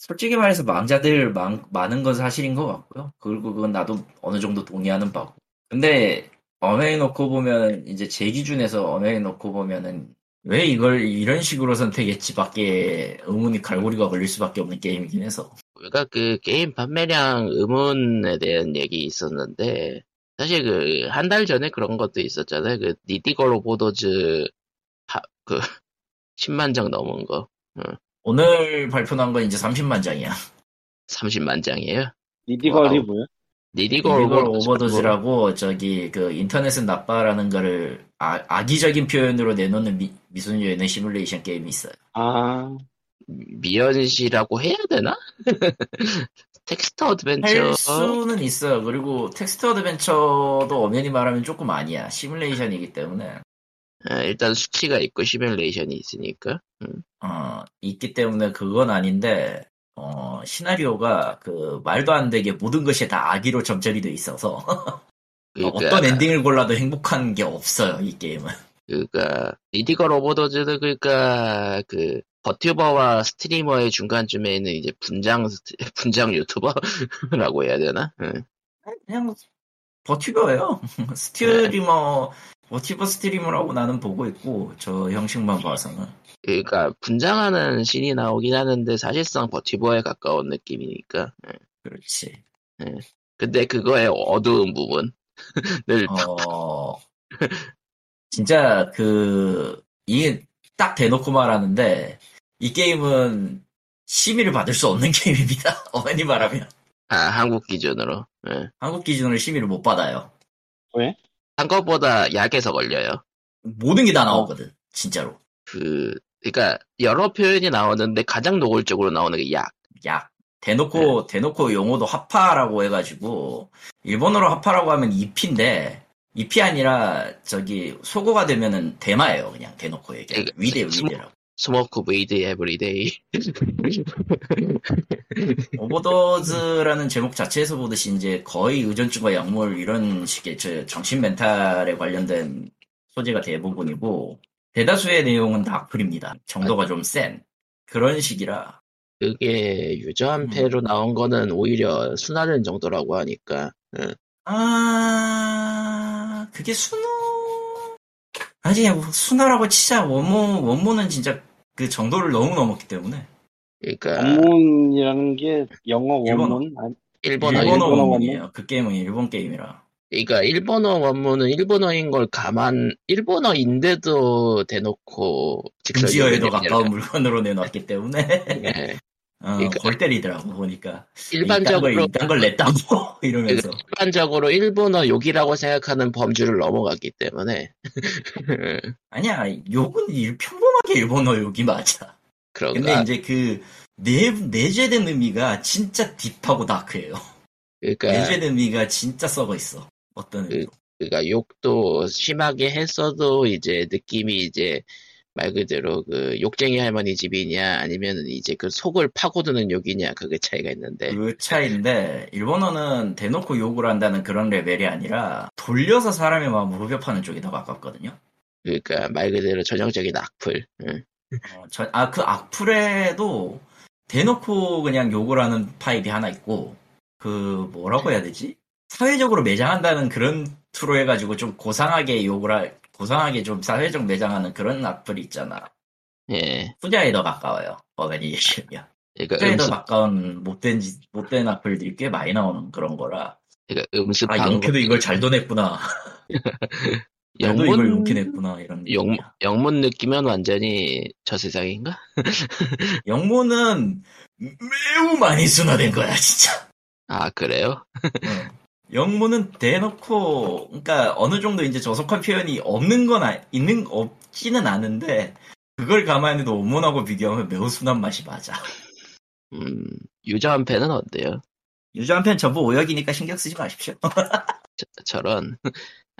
솔직히 말해서 망자들 많, 많은 건 사실인 것 같고요. 그리고 그건 나도 어느 정도 동의하는 바고. 근데, 엄연히 놓고 보면, 이제 제 기준에서 엄연히 놓고 보면은, 왜 이걸 이런 식으로 선택했지 밖에 의문이 갈고리가 걸릴 수밖에 없는 게임이긴 해서. 우리가 그 게임 판매량 의문에 대한 얘기 있었는데 사실 그 한 달 전에 그런 것도 있었잖아요. 그 Needy Girl Overdose 하- 그 10만 장 넘은 거 오늘 발표한 건 이제 30만 장이야. 30만 장이에요. Needy Girl이 와우. 뭐야? Needy Girl Overdose라고 저기 그 인터넷은 나빠라는 거를 아, 악의적인 표현으로 내놓는 미, 미소녀 연애 시뮬레이션 게임이 있어요. 아 미연시라고 해야 되나? text adventure 할 수는 있어요. 그리고 text adventure도 엄연히 말하면 조금 아니야. 시뮬레이션이기 때문에 아, 일단 수치가 있고 시뮬레이션이 있으니까 음. 어, 있기 때문에 그건 아닌데 어, 시나리오가 그 말도 안 되게 모든 것이 다 악의로 점철이 돼 있어서 그러니까, 어떤 엔딩을 골라도 행복한 게 없어요. 이 게임은. 그러니까 니디걸 오버더즈도 그러니까 그 버튜버와 스트리머의 중간쯤에 있는 이제 분장 분장 유튜버라고 해야 되나? 응. 그냥 버티버예요. 스트리머 버티버 스트리머라고 나는 보고 있고 저 형식만 봐서는 그러니까 분장하는 씬이 나오긴 하는데 사실상 버튜버에 가까운 느낌이니까. 응. 그렇지. 근데 그거의 어두운 부분. 늘 어 진짜 그 이게 딱 대놓고 말하는데 이 게임은 심의를 받을 수 없는 게임입니다. 어머니 말하면 아, 한국 기준으로. 응. 한국 기준으로 심의를 못 받아요. 한 것보다 약에서 걸려요. 모든 게 다 나오거든. 진짜로. 그 그러니까 여러 표현이 나오는데 가장 노골적으로 나오는 게 약. 약. 대놓고, 대놓고 용어도 葉っぱ라고 해가지고, 일본어로 葉っぱ라고 하면 잎인데, 잎이 아니라, 저기, 속어가 되면은 대마예요, 그냥, 대놓고 얘기하면. 그러니까 weed, weed라고. smoke weed everyday. Overdose라는 제목 자체에서 보듯이 이제 거의 의존증과 약물 이런 식의 저 정신 mental에 관련된 소재가 대부분이고, 대다수의 내용은 다 악플입니다. 정도가 좀 센. 그런 식이라, 그게 유저 음. 한패로 나온 거는 오히려 순화된 정도라고 하니까. 응. 아, 그게 순화. 아니, 뭐 순호라고 치자. 원모, 원모는 진짜 그 정도를 너무 넘었기 때문에. 그러니까 원문이라는 게 영어. 원문? 일본어 일본어 일본어 원문이에요. 그 게임은 일본 게임이라. 그러니까 일본어 원문은 일본어인 걸 가만 일본어인데도 대놓고 직설 금지어에도 가까운 물건으로 내놨기 때문에. 예. 어, 그러니까- 골 때리더라고 보니까. 일반적으로 이딴 걸, 냈다고 이러면서. 일반적으로 일본어 욕이라고 생각하는 범주를 넘어갔기 때문에. 아니야 욕은 일- 평범하게 일본어 욕이 맞아. 그런가? 근데 이제 그 내, 내재된 의미가 진짜 딥하고 다크해요. 그러니까 내재된 의미가 진짜 썩어 있어 어떤 그- 의미로 그러니까 욕도 심하게 했어도 이제 느낌이 이제 말 그대로 그 욕쟁이 할머니 집이냐 아니면 이제 그 속을 파고드는 욕이냐 그게 차이가 있는데 그 차이인데 일본어는 대놓고 욕을 한다는 그런 레벨이 아니라 돌려서 사람의 마음을 후벼파는 쪽이 더 가깝거든요 그러니까 말 그대로 전형적인 악플 응. 어, 아, 그 악플에도 대놓고 그냥 욕을 하는 파입이 하나 있고, 그, 뭐라고 해야 되지? 사회적으로 매장한다는 그런 투로 해가지고 좀 고상하게 욕을 할, 고상하게 좀 사회적 매장하는 그런 악플이 있잖아. 예 후자에 더 가까워요. 어간이 얘기하면. 그러니까 후자에 더 음습 가까운 못된, 짓- 못된 악플들이 꽤 많이 나오는 그런 거라. 그러니까 아, 음습한 영캐도 이걸 잘 도냈구나. 영도 이걸 용케 냈구나. 이런. 영. 영문 느끼면 완전히 저 세상인가? 영문은 매우 많이 순화된 거야, 진짜. 아 그래요? 어. 영문은 대놓고 그러니까 어느 정도 이제 저속한 표현이 없는 건 아, 있는 없지는 않은데 그걸 감안해도 원문하고 비교하면 매우 순한 맛이 맞아. 음 유저 한 팬은 어때요? 유저 한편 전부 오역이니까 신경 쓰지 마십시오. 저- 저런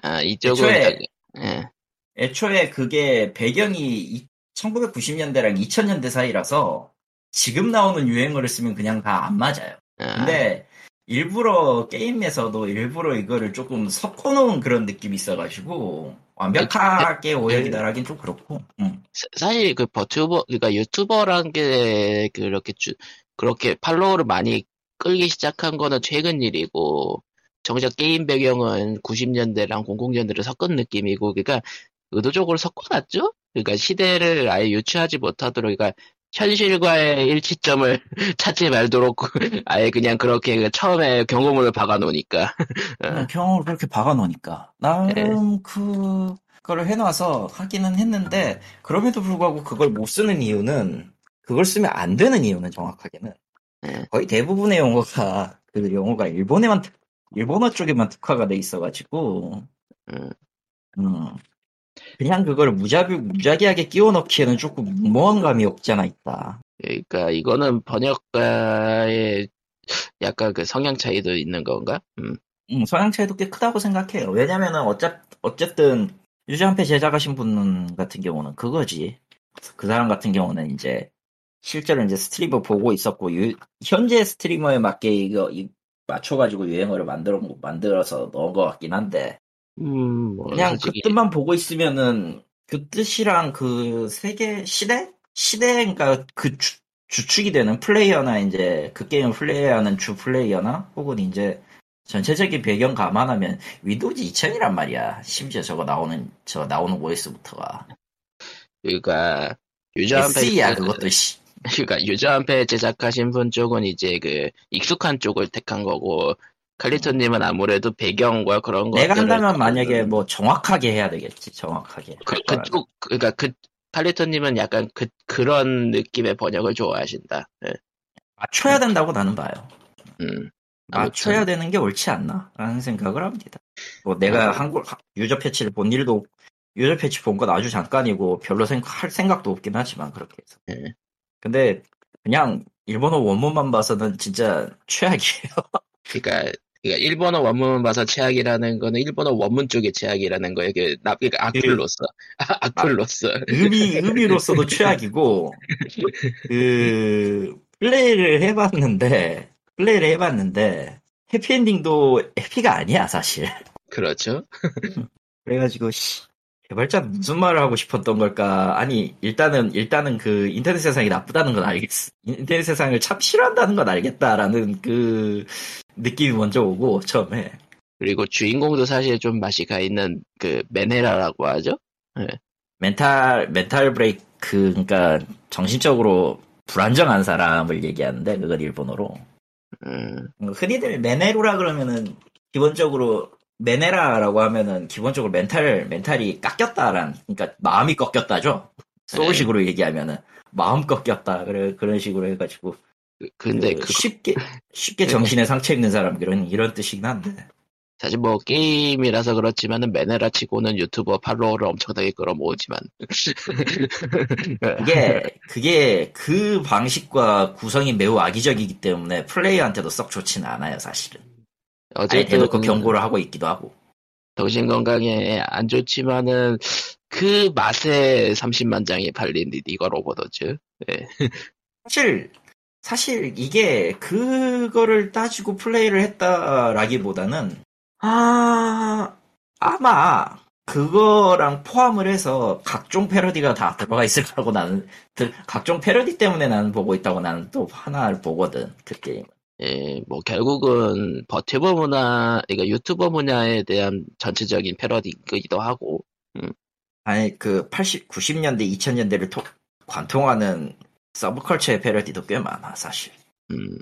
아 이쪽은 애초에- 약- 예. 애초에 그게 배경이 1990년대랑 2000년대 사이라서 지금 나오는 유행어를 쓰면 그냥 다 안 맞아요. 아, 근데 일부러 게임에서도 일부러 이거를 조금 섞어놓은 그런 느낌이 있어가지고 완벽하게 오역이다라긴 좀 그렇고. 응. 사- 사실 그 버튜버 그러니까 유튜버란 게 그렇게 주, 그렇게 팔로워를 많이 끌기 시작한 거는 최근 일이고 정작 게임 배경은 90년대랑 00년대를 섞은 느낌이고 그러니까 의도적으로 섞어놨죠? 그러니까 시대를 아예 유추하지 못하도록 그러니까 현실과의 일치점을 찾지 말도록 아예 그냥 그렇게 그 처음에 경고문을 박아놓으니까. 그냥 경험을 그렇게 박아놓으니까. 나름 그 그걸 해놔서 하기는 했는데 그럼에도 불구하고 그걸 못 쓰는 이유는 그걸 쓰면 안 되는 이유는 정확하게는 네. 거의 대부분의 용어가 그 용어가 일본에만 특- 일본어 쪽에만 특화가 돼 있어가지고. 음. 음, 그냥 그걸 무자비 무작위하게 끼워 넣기에는 조금 무모한 감이 없지 않아 있다. 그러니까 이거는 번역가의 약간 그 성향 차이도 있는 건가? 음. 음, 성향 차이도 꽤 크다고 생각해요. 왜냐면은 어차, 어쨌든 유저한테 제작하신 분 같은 경우는 그거지. 그 사람 같은 경우는 이제 실제로 이제 스트리머 보고 있었고 유- 현재 스트리머에 맞게 이거 이- 맞춰가지고 유행어를 만들어 만들어서 넣은 것 같긴 한데 음, 뭐 그냥 솔직히 그 뜻만 보고 있으면은 그 뜻이랑 그 세계 시대 시대가 그 주, 주축이 되는 플레이어나 이제 그 게임을 플레이하는 주 플레이어나 혹은 이제 전체적인 배경 감안하면 Windows 2000이란 말이야. 심지어 저거 나오는 저 나오는 OS부터가 그러니까 유저한테 SE야 그것도 씨. 그러니까 유저한테 제작하신 분 쪽은 이제 그 익숙한 쪽을 택한 거고 칼리토님은 아무래도 배경과 그런 거 내가 한다면 만약에 뭐 정확하게 해야 되겠지. 정확하게. 그, 그쪽 그러니까 그 칼리토님은 약간 그 그런 느낌의 번역을 좋아하신다. 예. 맞춰야 된다고 나는 봐요. 음. 맞춰야 되는 게 옳지 않나? 라는 생각을 합니다. 뭐 내가 아. 한국 유저 패치를 본 일도 유저 패치 본 건 아주 잠깐이고 별로 생각, 할 생각도 없긴 하지만 그렇게 해서. 예. 근데 그냥 일본어 원문만 봐서는 진짜 최악이에요. 그러니까 그러니까 일본어 원문 봐서 최악이라는 거는 일본어 원문 쪽의 최악이라는 거예요. 그 나, 그러니까 악플로서 아, 악플로서 의미 의미로서도 최악이고 그 플레이를 해봤는데 플레이를 해봤는데 해피엔딩도 해피가 아니야 사실. 그렇죠. 그래가지고 씨 개발자 무슨 말을 하고 싶었던 걸까? 아니 일단은 일단은 그 인터넷 세상이 나쁘다는 건 알겠어. 인터넷 세상을 참 싫어한다는 건 알겠다라는 그 느낌이 먼저 오고 처음에 그리고 주인공도 사실 좀 맛이 가 있는 그 메네라라고 하죠. mental mental break 그러니까 정신적으로 불안정한 사람을 얘기하는데 그건 일본어로 음, 흔히들 メンヘラ 그러면은 기본적으로 메네라라고 하면은 기본적으로 mental mental이 깎였다란 그러니까 마음이 꺾였다죠. 소식으로 얘기하면은. 마음 꺾였다. 그래 그런 식으로 해가지고. 그- 근데 그 그 쉽게 쉽게 정신에 상처 입는 사람 이런 이런 뜻이긴 한데. 사실 뭐 게임이라서 그렇지만은 메네라 치고는 유튜버 팔로워를 엄청나게 끌어모으지만. 그게 그게 그 방식과 구성이 매우 악의적이기 때문에 플레이어한테도 썩 좋지는 않아요 사실은. 아예 어쨌든 대놓고 경고를 하고 있기도 하고. 정신 건강에 안 좋지만은 그 맛에 30만 장이 팔린 리디거 로보더즈. 사실 사실 이게 그거를 따지고 플레이를 했다라기보다는 아 아마 그거랑 포함을 해서 각종 패러디가 다 들어가 있을 거라고 나는 들- 각종 패러디 때문에 나는 보고 있다고 나는 또 하나를 보거든 그 게임. 예, 뭐 결국은 버튜버 문화, 그러니까 유튜버 문화에 대한 전체적인 패러디이기도 하고, 아니 그 80, 90년대, 2000년대를 관통하는 서브컬처의 패러디도 꽤 많아 사실. 음,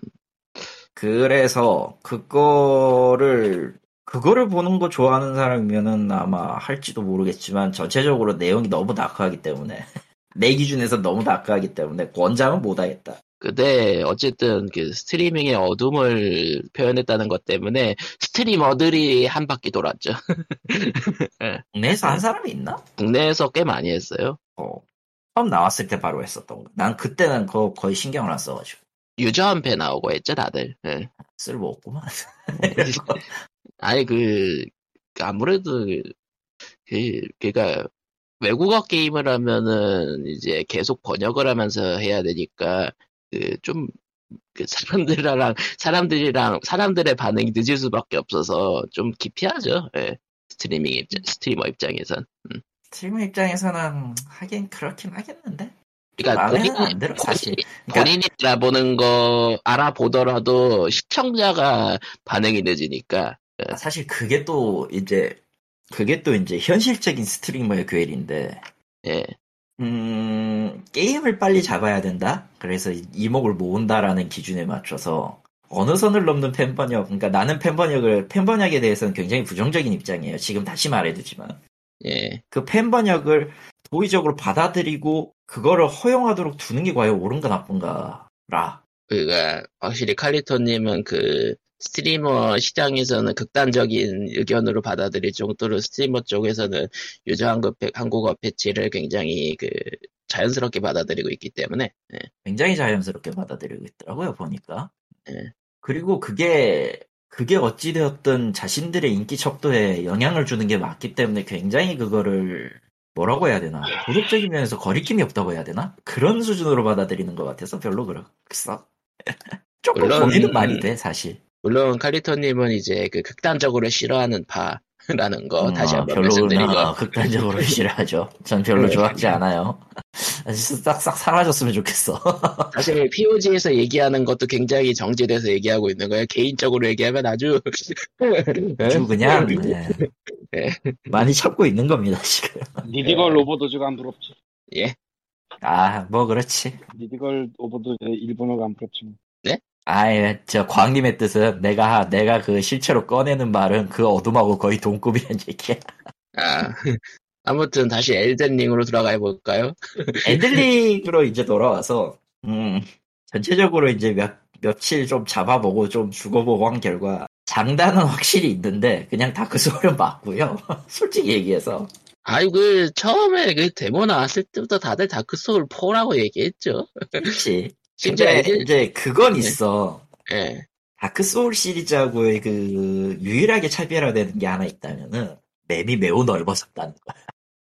그래서 그거를 그거를 보는 거 좋아하는 사람이면은 아마 할지도 모르겠지만 전체적으로 내용이 너무 다크하기 때문에 내 기준에서 너무 다크하기 때문에 권장은 못하겠다. 근데 어쨌든 그 스트리밍의 어둠을 표현했다는 것 때문에 스트리머들이 한 바퀴 돌았죠. 국내에서 한 사람이 있나? 국내에서 꽤 많이 했어요. 어. 처음 나왔을 때 바로 했었던 거. 난 그때는 그거 거의 신경을 안 써가지고 유저 한 패 나오고 했죠, 다들. 예. 쓸모 없구만. 아니 그 아무래도 그 그니까 외국어 게임을 하면은 이제 계속 번역을 하면서 해야 되니까 그 좀그 사람들이랑 사람들이랑 사람들의 반응이 늦을 수밖에 없어서 좀 기피하죠. 예. 스트리밍 입장 스트리머 입장에선. 스트리머 입장에서는 하긴 그렇긴 하겠는데. 그러니까 본인이 안 들어 사실. 그러니까 본인이 알아보는 거 알아보더라도 시청자가 반응이 늦으니까 아, 사실 그게 또 이제 그게 또 이제 현실적인 streamer의 괴리인데 예. 음, 게임을 빨리 잡아야 된다? 그래서 이목을 모은다라는 기준에 맞춰서 어느 선을 넘는 팬번역, 그러니까 나는 팬번역을, 팬번역에 대해서는 굉장히 부정적인 입장이에요. 지금 다시 말해두지만. 예. 그 팬번역을 도의적으로 받아들이고 그거를 허용하도록 두는 게 과연 옳은가 나쁜가? 라. 그니까 확실히 칼리토님은 그 스트리머 시장에서는 극단적인 의견으로 받아들일 정도로 스트리머 쪽에서는 유저 한국 한국어 패치를 굉장히 그 자연스럽게 받아들이고 있기 때문에 예. 굉장히 자연스럽게 받아들이고 있더라고요, 보니까. 예. 그리고 그게, 그게 어찌되었든 자신들의 인기 척도에 영향을 주는 게 맞기 때문에 굉장히 그거를 뭐라고 해야 되나. 도덕적인 면에서 거리낌이 없다고 해야 되나? 그런 수준으로 받아들이는 것 같아서 별로 그렇어. 조금 물론- 고민은 많이 돼, 사실. 물론 칼리토님은 이제 그 극단적으로 싫어하는 파라는 거 다시 어, 한번 별로 말씀드리고 어, 극단적으로 싫어하죠. 전 별로 네. 좋아하지 않아요. 싹싹 사라졌으면 좋겠어. 사실 POG에서 얘기하는 것도 굉장히 정제돼서 얘기하고 있는 거예요. 개인적으로 얘기하면 아주 예? 아주 그냥 네. 예. 많이 참고 있는 겁니다 지금. 니디걸 로보도즈가 안 부럽지. 예. 아 뭐 그렇지. 니디걸 로보도즈의 일본어가 안 부럽지. 뭐. 아예 저 광님의 뜻은 내가 내가 그 실체로 꺼내는 말은 그 어둠하고 거의 동급이란 얘기야. 아, 아무튼 다시 Elden Ring으로 들어가 볼까요? Elden Ring으로 이제 돌아와서 음 전체적으로 이제 몇 며칠 좀 잡아보고 좀 죽어보고 한 결과 장단은 확실히 있는데 그냥 Dark Souls는 맞고요. 솔직히 얘기해서 아이 그 처음에 그 데모 나왔을 때부터 다들 Dark Souls 4라고 얘기했죠. 그렇지. 근데 이제 그건 네. 있어. 예. Dark Souls 시리즈하고의 그 유일하게 차별화되는 게 하나 있다면은 맵이 매우 넓어졌다는 거.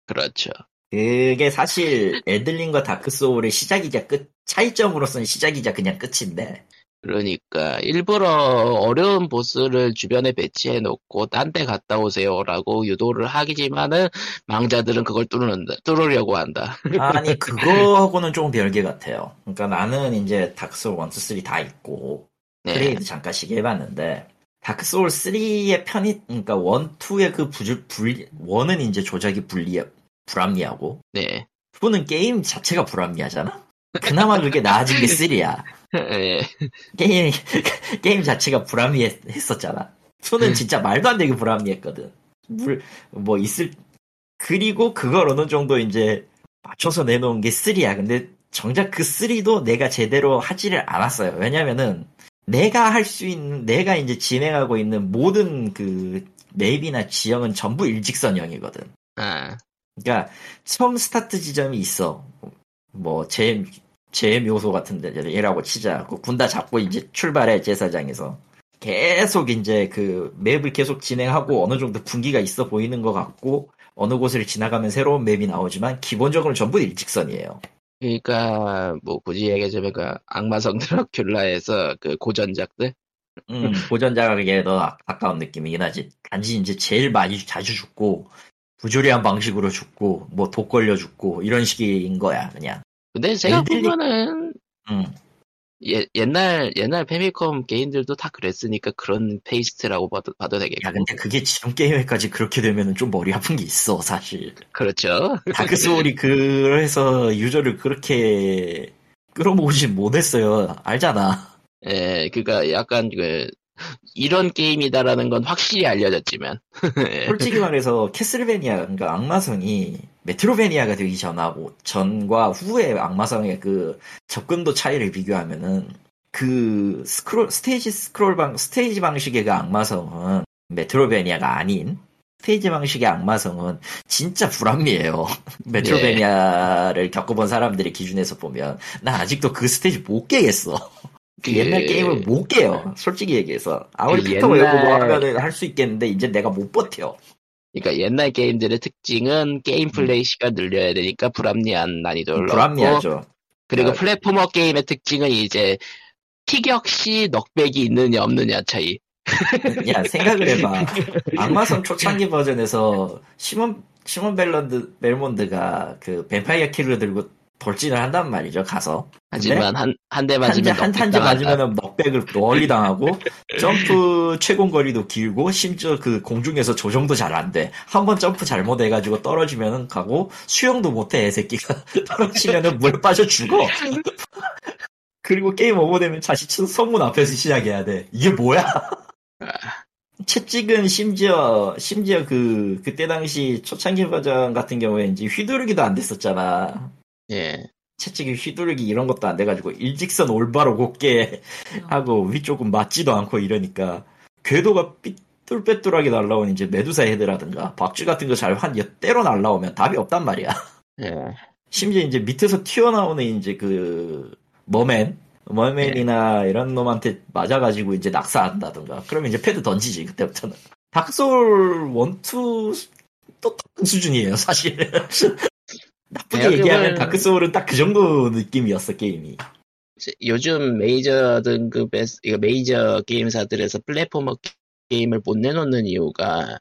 그렇죠. 그게 사실 엘든 링과 다크 소울의 시작이자 끝 차이점으로서는 시작이자 그냥 끝인데 그러니까 일부러 어려운 보스를 주변에 배치해 놓고 딴 데 갔다 오세요라고 유도를 하기지만은 망자들은 그걸 뚫는다, 뚫으려고 한다. 아니 그거하고는 조금 별개 같아요. 그러니까 나는 이제 다크 소울 1, 2, 3다 있고 네. 플레이도 잠깐씩 해봤는데 다크 소울 3의 편이 그러니까 1, 2의 그 부줄 불 1은 이제 조작이 불리 불합리하고 네. 2는 게임 자체가 불합리하잖아. 그나마 그게 나아진 게 3야. 예. 게임 게임 자체가 불합리했었잖아. 2는 진짜 말도 안 되게 불합리했거든. 물 뭐 있을 그리고 그걸 어느 정도 이제 맞춰서 내놓은 게 3야. 근데 정작 그 3도 내가 제대로 하지를 않았어요. 왜냐면은 내가 할 수 있는 내가 이제 진행하고 있는 모든 그 맵이나 지형은 전부 일직선형이거든. 아, 그러니까 처음 스타트 지점이 있어. 뭐 제, 제 묘소 같은 데라고 치자. 그 군다 잡고 이제 출발해 제사장에서. 계속 이제 그 맵을 계속 진행하고 어느 정도 분기가 있어 보이는 것 같고 어느 곳을 지나가면 새로운 맵이 나오지만 기본적으로 전부 일직선이에요. 그러니까 뭐 굳이 얘기하자면 그 악마성 드라큘라에서 그 고전작들 음, 고전작에게 더 가까운 느낌이긴 하지. 단지 이제 제일 많이 자주 죽고 부조리한 방식으로 죽고 뭐 독 걸려 죽고 이런 식인 거야 그냥. 근데 제가 엘든 링- 보면은 음. 예, 옛날 옛날 패미컴 게임들도 다 그랬으니까 그런 taste라고 봐도, 봐도 되겠고 야 근데 그게 지금 게임에까지 그렇게 되면은 좀 머리 아픈 게 있어 사실. 그렇죠 다크 소울이 그래서 유저를 그렇게 끌어모으진 못했어요. 알잖아. 예 그니까 약간 그 이런 게임이다라는 건 확실히 알려졌지만 예. 솔직히 말해서 캐슬베니아 그러니까 악마성이 metroidvania가 되기 전하고 전과 후의 악마성의 그 접근도 차이를 비교하면은 그 스크롤 스테이지 스크롤 방 스테이지 방식의 그 악마성은 metroidvania가 아닌 스테이지 방식의 악마성은 진짜 불합리해요. metroidvania를 겪어본 사람들의 기준에서 보면 나 아직도 그 스테이지 못 깨겠어. 그 옛날 게임을 못 깨요. 솔직히 얘기해서 아무리 그 외우고 뭐 옛날- 하면은 할 수 있겠는데 이제 내가 못 버텨. 그러니까 옛날 게임들의 특징은 게임 플레이 시간 늘려야 되니까 불합리한 난이도를 불합리하죠. 그리고 아, platformer 게임의 특징은 이제 피격시 knockback이 있느냐 없느냐 차이 야 생각을 해봐. 악마성 초창기 버전에서 시몬 시몬 벨런드 벨몬드가 그 뱀파이어 킬러를 들고 돌진을 한단 말이죠. 가서. 하지만 한 한 대 맞으면 한 당한다. 맞으면은 knockback을 멀리 당하고 점프 체공 거리도 길고 심지어 그 공중에서 조정도 잘 안 돼. 한 번 점프 잘못해가지고 떨어지면은 가고 수영도 못해 애 새끼가 떨어지면은 물에 빠져 죽어. 그리고 게임 오버되면 자식 성문 앞에서 시작해야 돼. 이게 뭐야? 채찍은 심지어 심지어 그 그때 당시 초창기 버전 같은 경우에 이제 휘두르기도 안 됐었잖아. 예. 채찍이 휘두르기 이런 것도 안 돼가지고 일직선 올바로 곱게 하고 위쪽은 맞지도 않고 이러니까 궤도가 삐뚤빼뚤하게 날라온 이제 메두사 헤드라든가 박쥐 같은 거 잘한 때로 날라오면 답이 없단 말이야. 예. 심지어 이제 밑에서 튀어나오는 이제 그 머맨 머맨이나 이런 놈한테 맞아가지고 이제 낙사한다든가 그러면 이제 패드 던지지 그때부터는 1, 2또 똑같은 수준이에요 사실 나쁘게 얘기하면 다크소울은 딱 그 정도 느낌이었어 게임이. 요즘 메이저 등급의 이거 메이저 게임사들에서 platformer 게임을 못 내놓는 이유가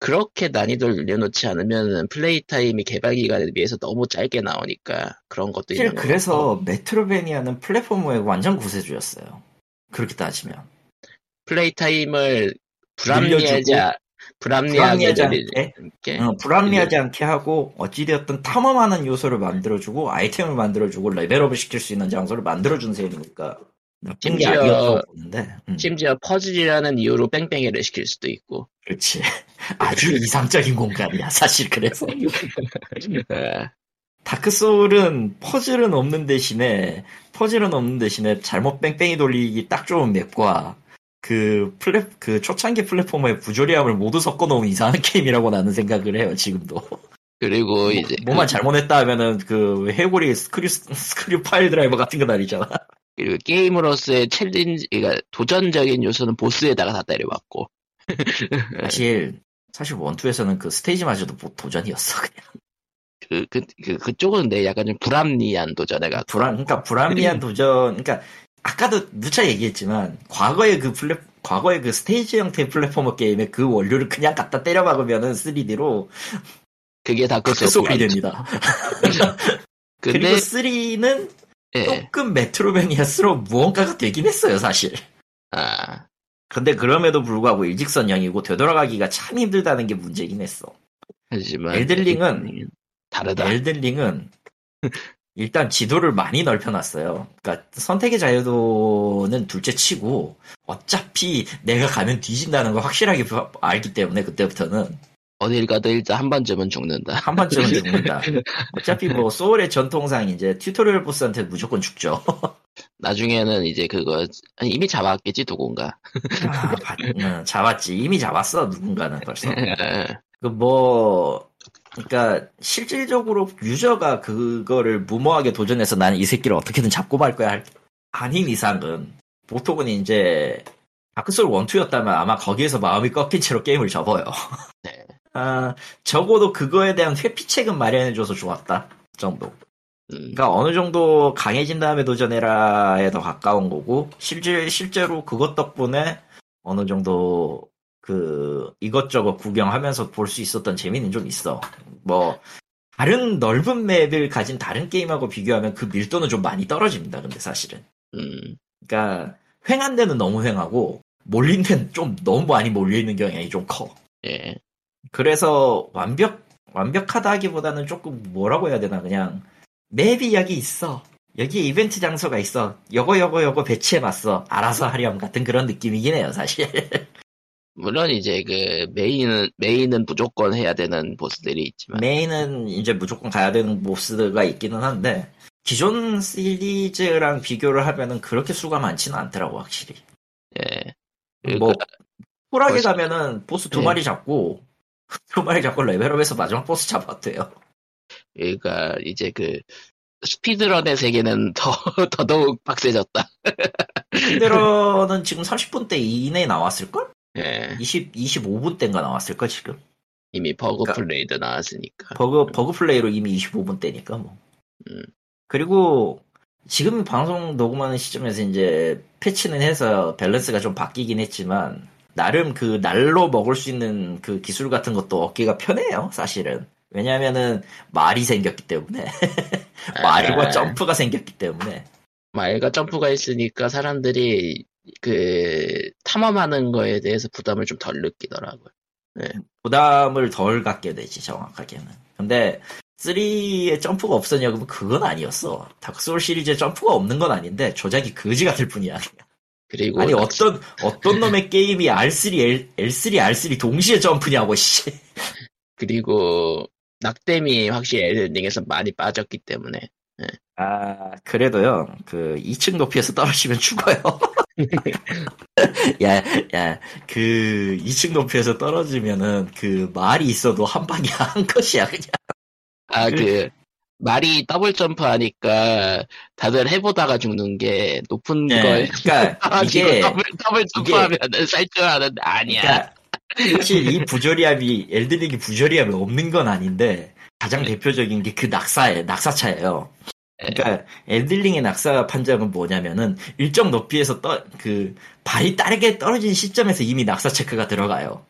그렇게 난이도를 늘려놓지 않으면 play time이 개발 기간에 비해서 너무 짧게 나오니까 그런 것도 있는 거 그래서 metroidvania는 platformer의 완전 구세주였어요. 그렇게 따지면. play time을 불합리하지 않- 불합리하게 불합리하지 않게. 어, 불합리하지 않게 하고 어찌되었든 탐험하는 요소를 만들어주고 아이템을 만들어주고 레벨업을 시킬 수 있는 장소를 만들어준 셈이니까 심지어- 음, 심지어 퍼즐이라는 이유로 뺑뺑이를 시킬 수도 있고. 그렇지. 아주 이상적인 공간이야 사실 그래서. 예. 다크 소울은 퍼즐은 없는 대신에 퍼즐은 없는 대신에 잘못 뺑뺑이 돌리기 딱 좋은 맵과 그 plat- 그 초창기 platformer의 부조리함을 모두 섞어 놓은 이상한 게임이라고 나는 생각을 해요 지금도. 그리고 이제 뭐만 잘못했다 하면은 그 해골이 screw screw pile driver 같은 거 날리잖아. 그리고 게임으로서의 challenge 그러니까 도전적인 요소는 보스에다가 다 때려봤고. 사실 사실 one two에서는 그 스테이지마저도 뭐 도전이었어 그냥. 그, 그, 그, 그쪽은 내 약간 좀 불합리한 도전에 가 불안 그러니까 불합리한 도전 그러니까 아까도 누차 얘기했지만 과거의 그 plat- 과거의 그 스테이지 형태의 platformer 게임의 그 원료를 그냥 갖다 때려 박으면은 3D로 그게 다크 다크 소울이 소울이 됩니다. 근데 그리고 3는 예. 조금 메트로베니아스러운 무언가가 되긴 했어요 사실. 아 근데 그럼에도 불구하고 일직선형이고 되돌아가기가 참 힘들다는 게 문제긴 했어. 하지만 엘든링은 다르다. 엘든링은 일단 지도를 많이 넓혀놨어요. 그러니까 선택의 자유도는 둘째 치고 어차피 내가 가면 뒤진다는 걸 확실하게 알기 때문에 그때부터는 어딜 가도 일단 한 번쯤은 죽는다. 한 번쯤은 죽는다. 어차피 뭐 소울의 전통상 이제 tutorial 보스한테 무조건 죽죠. 나중에는 이제 그거 이미 잡았겠지 누군가. 아, 바- 응, 잡았지. 이미 잡았어 누군가는 벌써. 예. 그뭐 그러니까 실질적으로 유저가 그거를 무모하게 도전해서 나는 이 새끼를 어떻게든 잡고 말 거야 할- 아닌 이상은 보통은 이제 다크소울 1, 2였다면 아마 거기에서 마음이 꺾인 채로 게임을 접어요. 네. 아, 적어도 그거에 대한 회피책은 마련해줘서 좋았다 정도. 음, 그러니까 어느 정도 강해진 다음에 도전해라에 더 가까운 거고 실제 실제로 그것 덕분에 어느 정도 그 이것저것 구경하면서 볼 수 있었던 재미는 좀 있어. 뭐 다른 넓은 맵을 가진 다른 게임하고 비교하면 그 밀도는 좀 많이 떨어집니다. 근데 사실은. 음, 그러니까 횡한 데는 너무 횡하고 몰린 데는 좀 너무 많이 몰려 있는 경향이 좀 커. 예. 그래서 완벽 완벽하다 하기보다는 조금 뭐라고 해야 되나 그냥 맵이 여기 있어 여기 이벤트 장소가 있어 요거 요거 요거 배치해봤어 알아서 하렴 같은 그런 느낌이긴 해요 사실 물론 이제 그 메인은 메인은 무조건 해야 되는 보스들이 있지만 메인은 이제 무조건 가야 되는 보스가 있기는 한데 기존 시리즈랑 비교를 하면은 그렇게 수가 많지는 않더라고 확실히 예. 뭐 그러니까 쿨하게 벌써- 가면은 보스 두 예. 마리 잡고 두 마리 잡고 레벨업해서 마지막 보스 잡았대요 그러니까 이제 그 speedrun의 세계는 더 더더욱 빡세졌다. speedrun은 지금 30분 대 이내에 나왔을 걸? 예. 20, 25분 대인가 나왔을걸, 지금? 이미 버그 그러니까- 플레이도 나왔으니까. 버그, 버그 플레이로 이미 25분 대니까, 뭐. 음. 그리고, 지금 방송 녹음하는 시점에서 이제 패치는 해서 밸런스가 좀 바뀌긴 했지만, 나름 그 날로 먹을 수 있는 그 기술 같은 것도 얻기가 편해요, 사실은. 왜냐면은 말이 생겼기 때문에. 말과 아, 점프가 생겼기 때문에. 말과 점프가 있으니까 사람들이 그 탐험하는 거에 대해서 부담을 좀 덜 느끼더라고요. 부담을 덜 갖게 되지 정확하게는. 근데 3에 점프가 없었냐 그러면 그건 아니었어. 다크소울 시리즈에 점프가 없는 건 아닌데 조작이 거지 같을 뿐이야. 그리고 아니 낙- 어떤 어떤 놈의 게임이 R3, L, L3, R3 동시에 점프냐고 씨. 그리고 낙뎀이 확실히 엘든링에서 많이 빠졌기 때문에 아 그래도요 그 2층 높이에서 떨어지면 죽어요. 야, 야, 그 2층 높이에서 떨어지면은 그 말이 있어도 한 방에 한 컷이야 그냥. 아 그 말이 더블 점프 하니까 다들 해보다가 죽는 게 높은 네, 걸 그러니까 아, 이게 더블, 더블 점프 하면 살 줄 아는데 아니야. 그러니까 사실 이 부조리함이 엘든링이 부조리함이 없는 건 아닌데 가장 대표적인 게 그 낙사에 낙사차예요. 그러니까 엘든링의 낙사 판정은 뭐냐면은 일정 높이에서 떠 그 발이 빠르게 떨어진 시점에서 이미 낙사 체크가 들어가요.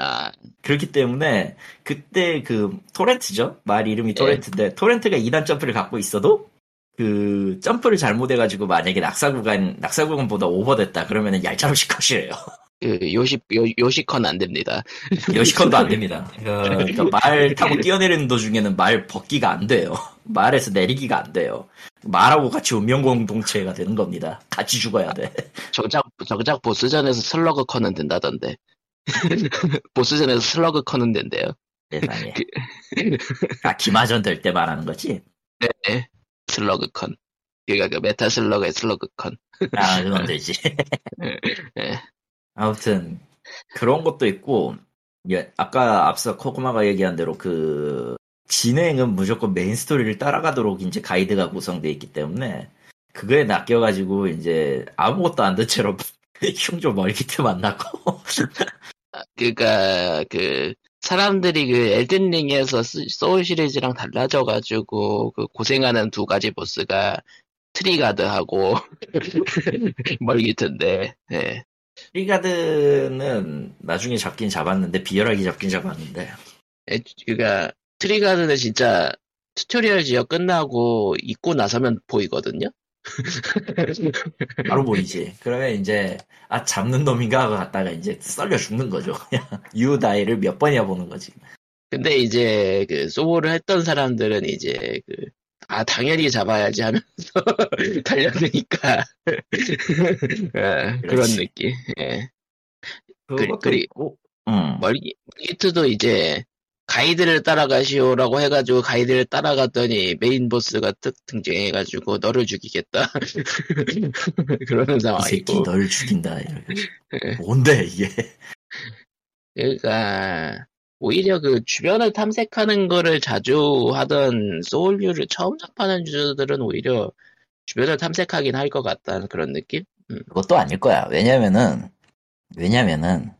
아, 그렇기 때문에 그때 그 토렌트죠 말 이름이 예. 토렌트인데 토렌트가 2단 점프를 갖고 있어도 그 점프를 잘못해가지고 만약에 낙사 구간 낙사 구간보다 오버됐다 그러면은 얄짤없이 컷이래요. 그 요시 요, 요시컨 안 됩니다. 여시컨도 안 됩니다. 그, 그러니까 말 타고 뛰어내리는 도중에는 말 벗기가 안 돼요. 말에서 내리기가 안 돼요. 말하고 같이 운명 공동체가 되는 겁니다. 같이 죽어야 돼. 정작 정작 보스전에서 슬러그 컨은 된다던데. 보스전에서 슬러그 컨은 된대요. 세상에. 아, 기마전 될 때 말하는 거지? 네. 슬러그 컨. 그러니까 그 메탈 슬러그의 슬러그 컨. 아, 그건 되지. 예. 아무튼, 그런 것도 있고, 예, 아까 앞서 코코마가 얘기한 대로 그, 진행은 무조건 main story를 따라가도록 이제 가이드가 구성되어 있기 때문에, 그거에 낚여가지고 이제 아무것도 안 된 채로 흉조 멀기트 만나고, 그러니까 그 사람들이 그 엘든링에서 스- 소울 시리즈랑 달라져가지고 그 고생하는 두 가지 보스가 트리가드하고 멀기트인데. 예. 트리가드는 나중에 잡긴 잡았는데, 비열하게 잡긴 잡았는데, 에, 그러니까 트리가드는 진짜 tutorial 지역 끝나고 입구 나서면 보이거든요. 바로 보이지. 그러면 이제, 아, 잡는 놈인가 하고 갔다가 이제 썰려 죽는 거죠. 그냥, you die를 몇 번이나 보는 거지. 근데 이제 그 소울을 했던 사람들은 이제 그 아 당연히 잡아야지 하면서 달려드니까 예, 그런. 느낌. 예. 그것도 그리- 있고, 음. 멀기, 멀기트도 이제 가이드를 따라가시오라고 해가지고 가이드를 따라갔더니 메인 보스가 특 등장해가지고 너를 죽이겠다 그러는 이 새끼 상황이고 널 죽인다. 예. 뭔데 이게? 그러니까 오히려 그 주변을 탐색하는 거를 자주 하던 소울류를 처음 접하는 유저들은 오히려 주변을 탐색하긴 할 것 같다는 그런 느낌? 그것도 아닐 거야. 왜냐면은 왜냐면은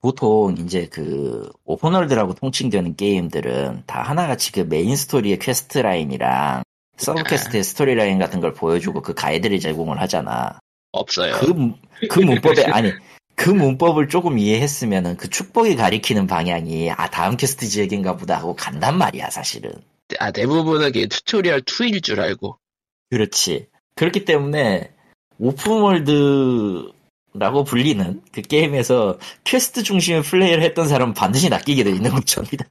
보통 이제 그 open world라고 통칭되는 게임들은 다 하나같이 그 main story의 quest line이랑 sub quest의 story line 같은 걸 보여주고 그 가이드를 제공을 하잖아. 없어요. 그, 문- 그 문법에 아니 그 문법을 조금 이해했으면은 그 축복이 가리키는 방향이 아 다음 퀘스트 지역인가 보다 하고 간단 말이야 사실은. 아, 대부분은 그게 tutorial일 줄 알고. 그렇지. 그렇기 때문에 open world라고 불리는 그 게임에서 퀘스트 중심의 플레이를 했던 사람은 반드시 낚이게 돼 있는 것입니다.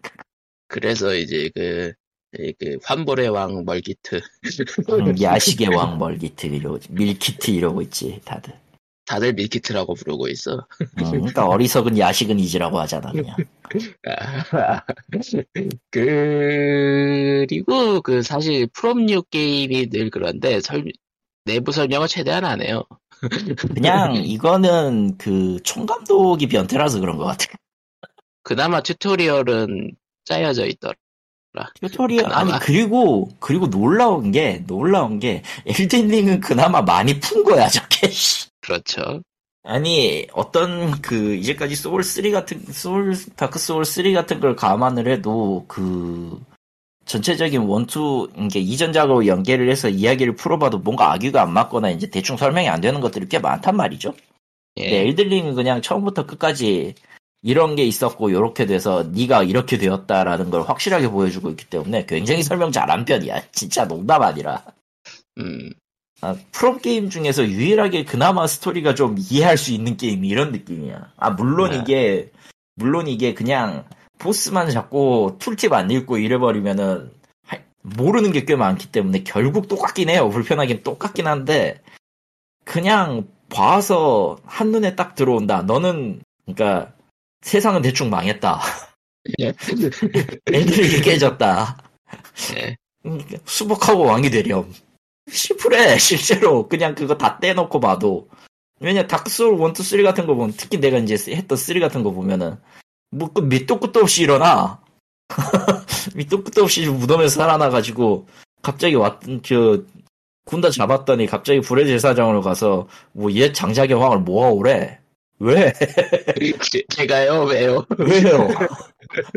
그래서 이제 그, 이 그, 환불의 왕 멀기트. 음, 야식의 왕 멀기트 이러고 밀키트 이러고 있지 다들. 다들 밀키트라고 부르고 있어. 음, 그러니까 어리석은 야식은 이지라고 하잖아 그냥. 아, 그리고 그 사실 프롬류 게임이 늘 그런데 설, 내부 설명을 최대한 안 해요. 그냥 이거는 그 총감독이 변태라서 그런 것 같아. 그나마 tutorial은 짜여져 있더라. tutorial 그나마. 아니 그리고 그리고 놀라운 게 놀라운 게 엘든링은 그나마 많이 푼 거야 저게. 씨. 그렇죠. 아니 어떤 그 이제까지 소울 3 같은 소울 다크 소울 3 같은 걸 감안을 해도 그 전체적인 원투 이게 이전작으로 연계를 해서 이야기를 풀어봐도 뭔가 아귀가 안 맞거나 이제 대충 설명이 안 되는 것들이 꽤 많단 말이죠. 예. 엘든링은 그냥 처음부터 끝까지 이런 게 있었고 요렇게 돼서 네가 이렇게 되었다라는 걸 확실하게 보여주고 있기 때문에 굉장히 설명 잘한 편이야. 진짜 농담 아니라. 음, 아, 프롬 게임 중에서 유일하게 그나마 스토리가 좀 이해할 수 있는 게임이 이런 느낌이야. 아, 물론 네. 이게, 물론 이게 그냥 보스만 잡고 툴팁 안 읽고 이래버리면은 하- 모르는 게 꽤 많기 때문에 결국 똑같긴 해요. 불편하긴 똑같긴 한데 그냥 봐서 한눈에 딱 들어온다. 너는, 그러니까 세상은 대충 망했다. 예. 애들이 깨졌다. 예. 음, 수복하고 왕이 되렴. 시프래, 실제로. 그냥 그거 다 떼놓고 봐도. 왜냐, 다크소울 1, 2, 3 같은 거 보면, 특히 내가 이제 했던 3 같은 거 보면은, 뭐, 그 밑도 끝도 없이 일어나. 밑도 끝도 없이 무덤에서 살아나가지고, 갑자기 왔던, 저, 군다 잡았더니 갑자기 불의 제사장으로 가서, 뭐, 얘 장작의 황을 모아오래. 왜? 제- 제가요, 왜요? 왜요?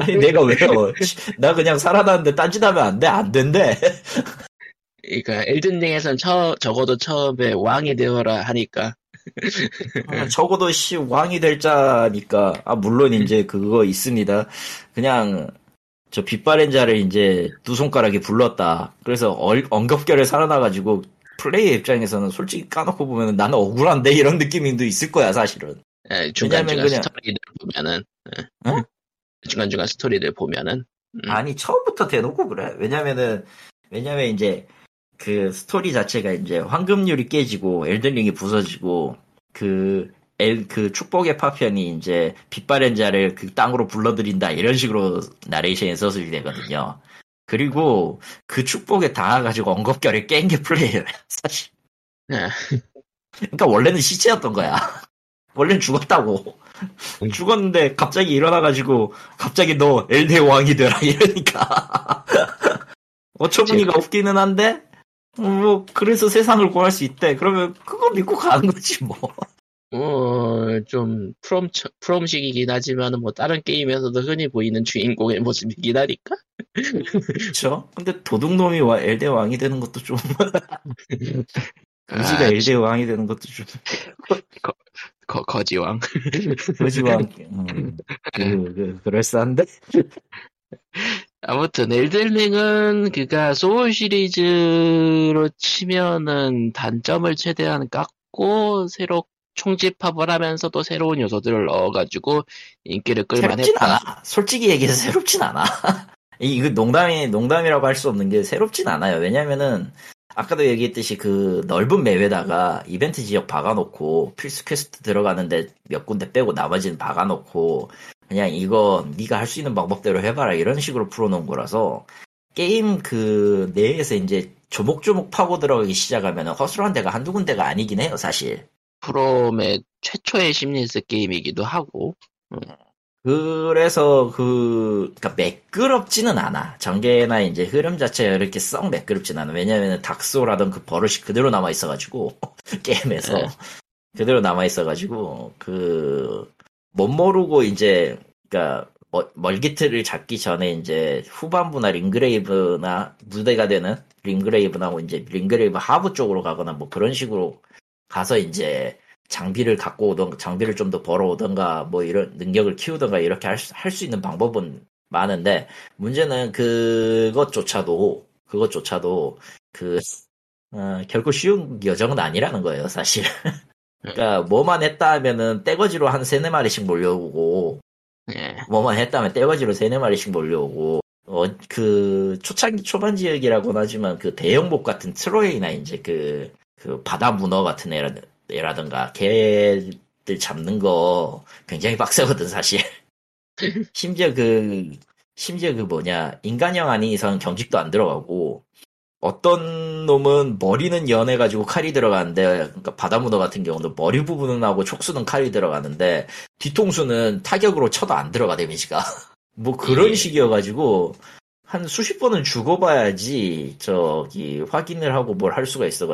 아니, 내가 왜요? 나 그냥 살아났는데 딴짓하면 안 돼? 안 된대. 그러니까 엘든링에선 처, 적어도 처음에 왕이 되어라 하니까 아, 적어도 씨 왕이 될 자니까 아 물론 이제 그거 있습니다. 그냥 저 빛바랜 자를 이제 두 손가락에 불렀다. 그래서 얼, 엉겁결에 살아나가지고 플레이 입장에서는 솔직히 까놓고 보면 나는 억울한데 이런 느낌도 있을 거야 사실은. 예, 중간 중간 왜냐면 그냥- 스토리들 보면은 예. 어? 중간 중간 스토리들 보면은 음. 아니 처음부터 대놓고 그래. 왜냐면은 왜냐면 이제 그 스토리 자체가 이제 황금률이 깨지고 엘든링이 부서지고 그 엘, 그 축복의 파편이 이제 빛바랜 자를 그 땅으로 불러들인다 이런 식으로 나레이션에 서술이 되거든요. 그리고 그 축복에 당해가지고 엉겁결에 깬 게 플레이어야 사실. 예. 그러니까 원래는 시체였던 거야. 원래는 죽었다고. 죽었는데 갑자기 일어나가지고 갑자기 너 엘드의 왕이 되라 이러니까 어처구니가 없기는 한데 뭐 그래서 세상을 구할 수 있대. 그러면 그거 믿고 가는 거지 뭐. 어, 좀 프롬 프롬식이긴 하지만은 뭐 다른 게임에서도 흔히 보이는 주인공의 모습이긴 하니까 그렇죠. 근데 도둑놈이 와 엘드의 왕이 되는 것도 좀 의지가 아, 엘드의 왕이 되는 것도 좀 거, 거지왕 의지왕 음, 그, 그 그럴싸한데. 아무튼 엘든링은 그가 소울 시리즈로 치면은 단점을 최대한 깎고 새로 총집합을 하면서도 새로운 요소들을 넣어가지고 인기를 끌만했다. 않아. 솔직히 얘기해서 새롭진 않아. 이- 이거 농담이, 농담이라고 할 수 없는 게 새롭진 않아요. 왜냐면은, 아까도 얘기했듯이 그 넓은 map에다가 이벤트 지역 박아놓고 필수 퀘스트 들어가는데 몇 군데 빼고 나머지는 박아놓고 그냥 이거 네가 할 수 있는 방법대로 해봐라 이런 식으로 풀어놓은 거라서 게임 그 내에서 이제 조목조목 파고 들어가기 시작하면 허술한 데가 한두 군데가 아니긴 해요 사실. 프롬의 최초의 seamless 게임이기도 하고. 그래서 그 그러니까 매끄럽지는 않아. 전개나 이제 흐름 자체가 이렇게 썩 매끄럽진 않아. 왜냐면 닥소 하던 그 버릇이 그대로 남아 있어가지고 게임에서. 네. 그대로 남아 있어가지고 그 뭣 모르고 이제 그러니까 멀- 멀기트를 잡기 전에 이제 후반부나 림그레이브나 무대가 되는 림그레이브나 이제 림그레이브 하부 쪽으로 가거나 뭐 그런 식으로 가서 이제 장비를 갖고 오던 장비를 좀 더 벌어오던가 뭐 이런 능력을 키우던가 이렇게 할수 있는 방법은 많은데 문제는 그것조차도 그것조차도 그 어, 결코 쉬운 여정은 아니라는 거예요 사실 그러니까 뭐만 했다 하면은 떼거지로 한 세네 마리씩 몰려오고 예. 뭐만 했다면 떼거지로 세네 마리씩 몰려오고 어 그 초창기 초반 지역이라고는 하지만 그 대형복 같은 트로이나 이제 그 그 바다 문어 같은 애라, 애라든가 걔들 잡는 거 굉장히 빡세거든 사실 심지어 그 심지어 그 뭐냐 인간형 아닌 이상 경직도 안 들어가고 어떤 놈은 머리는 연해가지고 칼이 들어가는데 그러니까 바다 문어 같은 경우는 머리 부분은 하고 촉수는 칼이 들어가는데 뒤통수는 타격으로 쳐도 안 들어가 데미지가 뭐 그런 예. 식이어가지고 한 수십 번은 죽어봐야지 저기 확인을 하고 뭘 할 수가 있어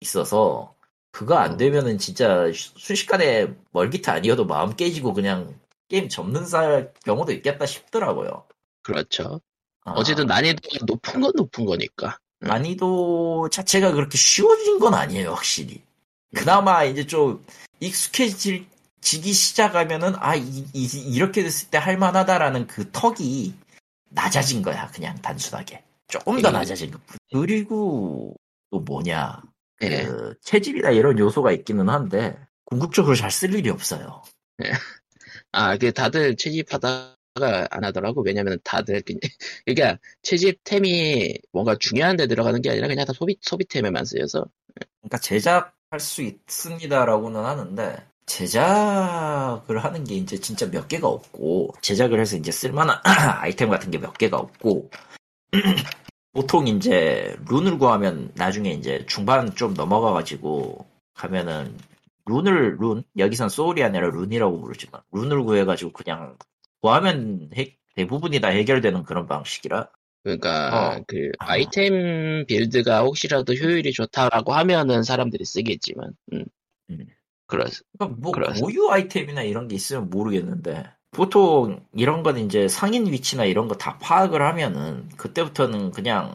있어서 그거 안 되면은 진짜 순식간에 멀기트 아니어도 마음 깨지고 그냥 게임 접는 살 경우도 있겠다 싶더라고요. 그렇죠. 아, 어쨌든 난이도가 높은 건 높은 거니까. 난이도 자체가 그렇게 쉬워진 건 아니에요, 확실히. 그나마 이제 좀 익숙해지기 시작하면은, 아, 이, 렇게 됐을 때 할만하다라는 그 턱이 낮아진 거야, 그냥 단순하게. 조금 더 예. 낮아진 것 뿐. 그리고 또 뭐냐. 예. 그 체질이나 이런 요소가 있기는 한데, 궁극적으로 잘 쓸 일이 없어요. 아, 그 다들 채집하다가 안 하더라고. 왜냐면 다들 그러니까 채집템이 뭔가 중요한 데 들어가는 게 아니라 그냥 다 소비 소비템에만 쓰여서. 그러니까 제작할 수 있습니다라고는 하는데 제작을 하는 게 이제 진짜 몇 개가 없고 제작을 해서 이제 쓸만한 아이템 같은 게 몇 개가 없고 보통 이제 룬을 구하면 나중에 이제 중반 좀 넘어가가지고 가면은 룬을 룬 여기선 소울이 아니라 룬이라고 부르지만 룬을 구해가지고 그냥 구하면 해- 대부분이 다 해결되는 그런 방식이라 그러니까 어. 그 아. 아이템 빌드가 혹시라도 효율이 좋다라고 하면은 사람들이 쓰겠지만. 음. 음. 그렇. 그러니까 뭐 그렇습니다. 고유 아이템이나 이런 게 있으면 모르겠는데 보통 이런 건 이제 상인 위치나 이런 거 다 파악을 하면은 그때부터는 그냥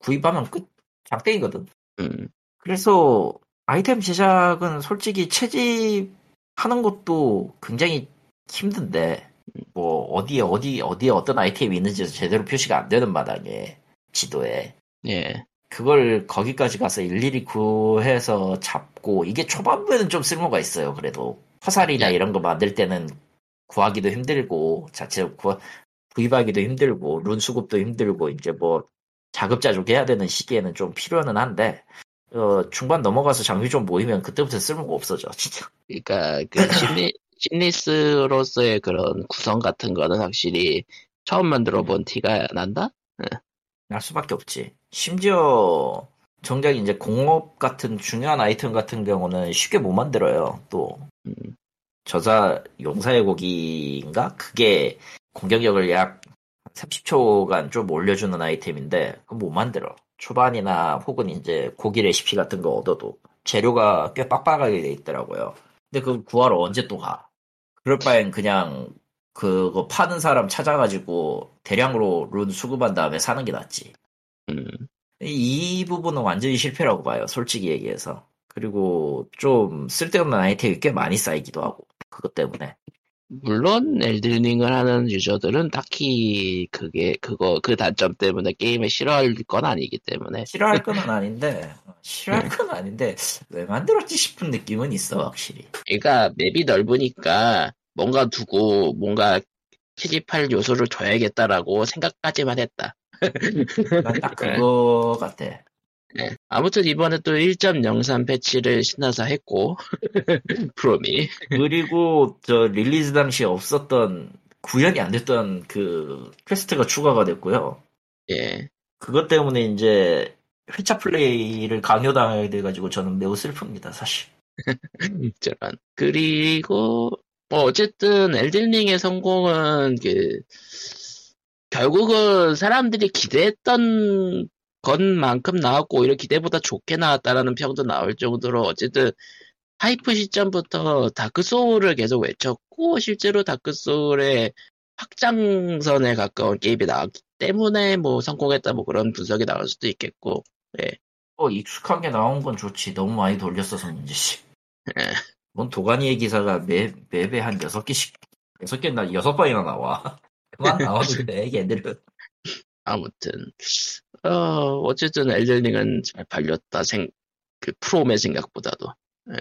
구입하면 끝 장땡이거든. 음. 그래서 아이템 제작은 솔직히 채집하는 것도 굉장히 힘든데 뭐 어디에 어디 어디에 어떤 아이템이 있는지 제대로 표시가 안 되는 마당에 지도에 예. 그걸 거기까지 가서 일일이 구해서 잡고 이게 초반부에는 좀 쓸모가 있어요. 그래도 화살이나 예. 이런 거 만들 때는 구하기도 힘들고 자체 구 구입하기도 힘들고 룬 수급도 힘들고 이제 뭐 자급자족 해야 되는 시기에는 좀 필요는 한데 어, 중반 넘어가서 장비 좀 모이면 그때부터 쓸모가 없어져 진짜. 그러니까 그 심리 심리스로서의 그런 구성 같은 거는 확실히 처음 만들어 본 티가 난다. 날 수밖에 없지. 심지어 정작 이제 공업 같은 중요한 아이템 같은 경우는 쉽게 못 만들어요. 또 음. 저자 용사의 고기인가? 그게 공격력을 약 30초간 좀 올려주는 아이템인데 그거 못 만들어. 초반이나 혹은 이제 고기 레시피 같은 거 얻어도 재료가 꽤 빡빡하게 돼 있더라고요. 근데 그걸 구하러 언제 또 가? 그럴 바엔 그냥 그거 파는 사람 찾아가지고 대량으로 룬 수급한 다음에 사는 게 낫지. 음. 이 부분은 완전히 실패라고 봐요. 솔직히 얘기해서. 그리고 좀 쓸데없는 아이템이 꽤 많이 쌓이기도 하고 그것 때문에. 물론 엘든링을 하는 user들은 딱히 그게 그거 그 단점 때문에 게임을 싫어할 건 아니기 때문에 싫어할 건 아닌데 싫어할 건 아닌데 왜 만들었지 싶은 느낌은 있어 확실히. 그러니까 map이 넓으니까 뭔가 두고 뭔가 채집할 요소를 줘야겠다라고 생각까지만 했다. 난 딱 그거 같아. 예. 아무튼 이번에 또 1.03 patch를 신나서 했고 프롬이 그리고 저 release 당시 없었던 구현이 안 됐던 그 퀘스트가 추가가 됐고요. 예. 그것 때문에 이제 회차 플레이를 강요당하게 돼가지고 저는 매우 슬픕니다, 사실. 저런. 그리고 뭐 어쨌든 엘든링의 성공은 그 결국은 사람들이 기대했던 것만큼 나왔고 오히려 기대보다 좋게 나왔다라는 평도 나올 정도로 어쨌든 hype 시점부터 다크 소울을 계속 외쳤고 실제로 다크 소울의 확장선에 가까운 게임이 나왔기 때문에 뭐 성공했다 뭐 그런 분석이 나올 수도 있겠고 어, 익숙하게 나온 건 좋지. 너무 많이 돌렸어서 문제지. 예. 뭔 도가니의 기사가 매, 매배 한 6개씩, 6개나 6번이나 나와. 그만 나와도 돼, 걔들은. 아무튼 어 어쨌든 엘든링은 잘 팔렸다 생 그 프롬의 생각보다도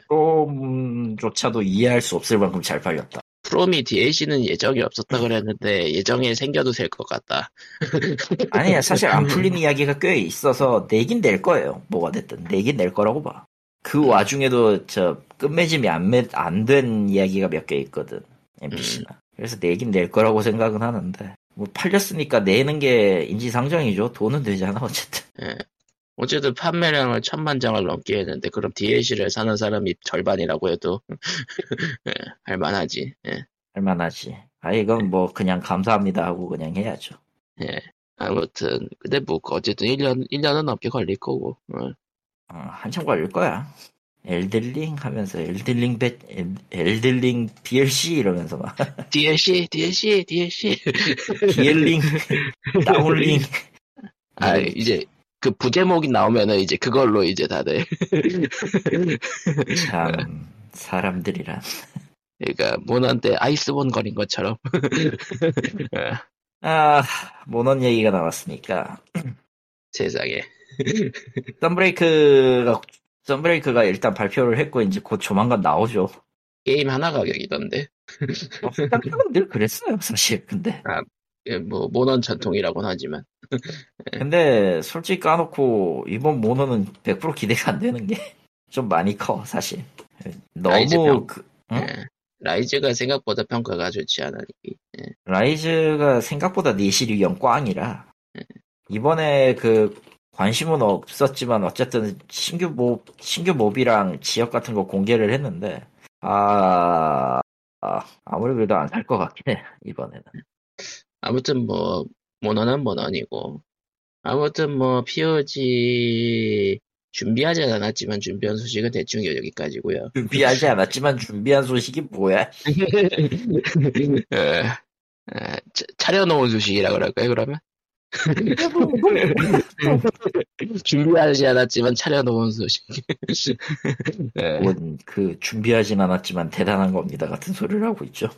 프롬조차도 이해할 수 없을 만큼 잘 팔렸다. 프롬이 DLC는 예정이 없었다 그랬는데 예정에 생겨도 될 것 같다. 아니야, 사실 안 풀린 이야기가 꽤 있어서 내긴 낼 거예요. 뭐가 됐든. 내긴 낼 거라고 봐. 그 와중에도 저 끝맺음이 안, 안된 이야기가 몇 개 있거든. NPC나. 그래서 내긴 낼 거라고 생각은 하는데. 뭐 팔렸으니까 내는 게 인지상정이죠. 돈은 되잖아, 어쨌든. 예. 어쨌든 판매량을 천만 장을 넘게 했는데 그럼 DLC를 사는 사람이 절반이라고 해도 예, 할만하지. 예. 할만하지. 아, 이건 뭐 그냥 감사합니다 하고 그냥 해야죠. 예. 아무튼 근데 뭐 어쨌든 1년 1년은 넘게 걸릴 거고. 어. 어, 한참 걸릴 거야. 엘들링 하면서 엘들링 배, 엘, 엘들링 DLC 이러면서 막 DLC, DLC, DLC. 디엘링, 다운링. 아 이런- 이제 그 부제목이 나오면은 이제 그걸로 이제 다들 참 사람들이란. 그러니까 모넌때 아이스본 거린 것처럼. 예, 아 모넌 얘기가 나왔으니까 세상에. 썬브레이크가 썬브레이크가 일단 발표를 했고 이제 곧 조만간 나오죠. 게임 하나 가격이던데. 어, 당장은 늘 그랬어요 사실. 근데 예, 뭐 모넌 전통이라고는 하지만. 근데 솔직히 까놓고 이번 모노는 100% 기대가 안 되는 게 좀 많이 커 사실. 너무 평. 그, 응? 예. 라이즈가 생각보다 평가가 좋지 않으니. 라이즈가 생각보다 내실이 영 꽝이라 이번에 그 관심은 없었지만 어쨌든 신규 몹 신규 몹이랑 지역 같은 거 공개를 했는데 아, 아 아 무리 그래도 안 살 것 같긴 해 이번에는 아무튼 뭐 모넌은 모넌이고. 아무튼 뭐 POG 준비하지 않았지만 준비한 소식은 대충 여기까지고요. 준비하지 않았지만 준비한 소식이 뭐야? 예, 예, 차- 차려놓은 소식이라 그럴까요 그러면? 준비하지 않았지만 차려놓은 소식. 예, 뭔그 준비하진 않았지만 대단한 겁니다 같은 소리를 하고 있죠.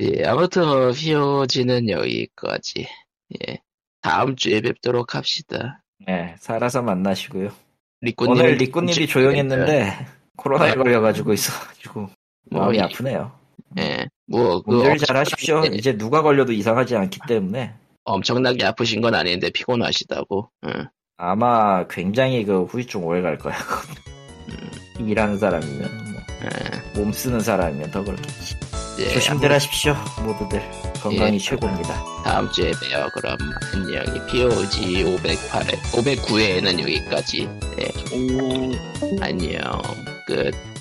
예, 아무튼 뭐 POG는 여기까지. 예, 다음 주에 뵙도록 합시다. 네, 살아서 만나시고요. 리꾸님 오늘 리꾸님이 조용했는데 코로나에 아. 걸려가지고 있어가지고 마음이 뭐, 아프네요. 예, 뭐, 그 잘 하십시오. 이제 누가 걸려도 이상하지 않기 때문에 엄청나게 아프신 건 아닌데 피곤하시다고. 응. 아마 굉장히 그 후유증 오래 갈 거야. 음, 일하는 사람이면 뭐, 예, 몸 쓰는 사람이면 더 그렇겠지. 예, 조심들 하십시오, 모두들. 건강이 예. 최고입니다. 다음 주에 봬요. 그럼 안녕. POG 508회, 509회에는 여기까지. 예, 안녕. 안녕. 끝.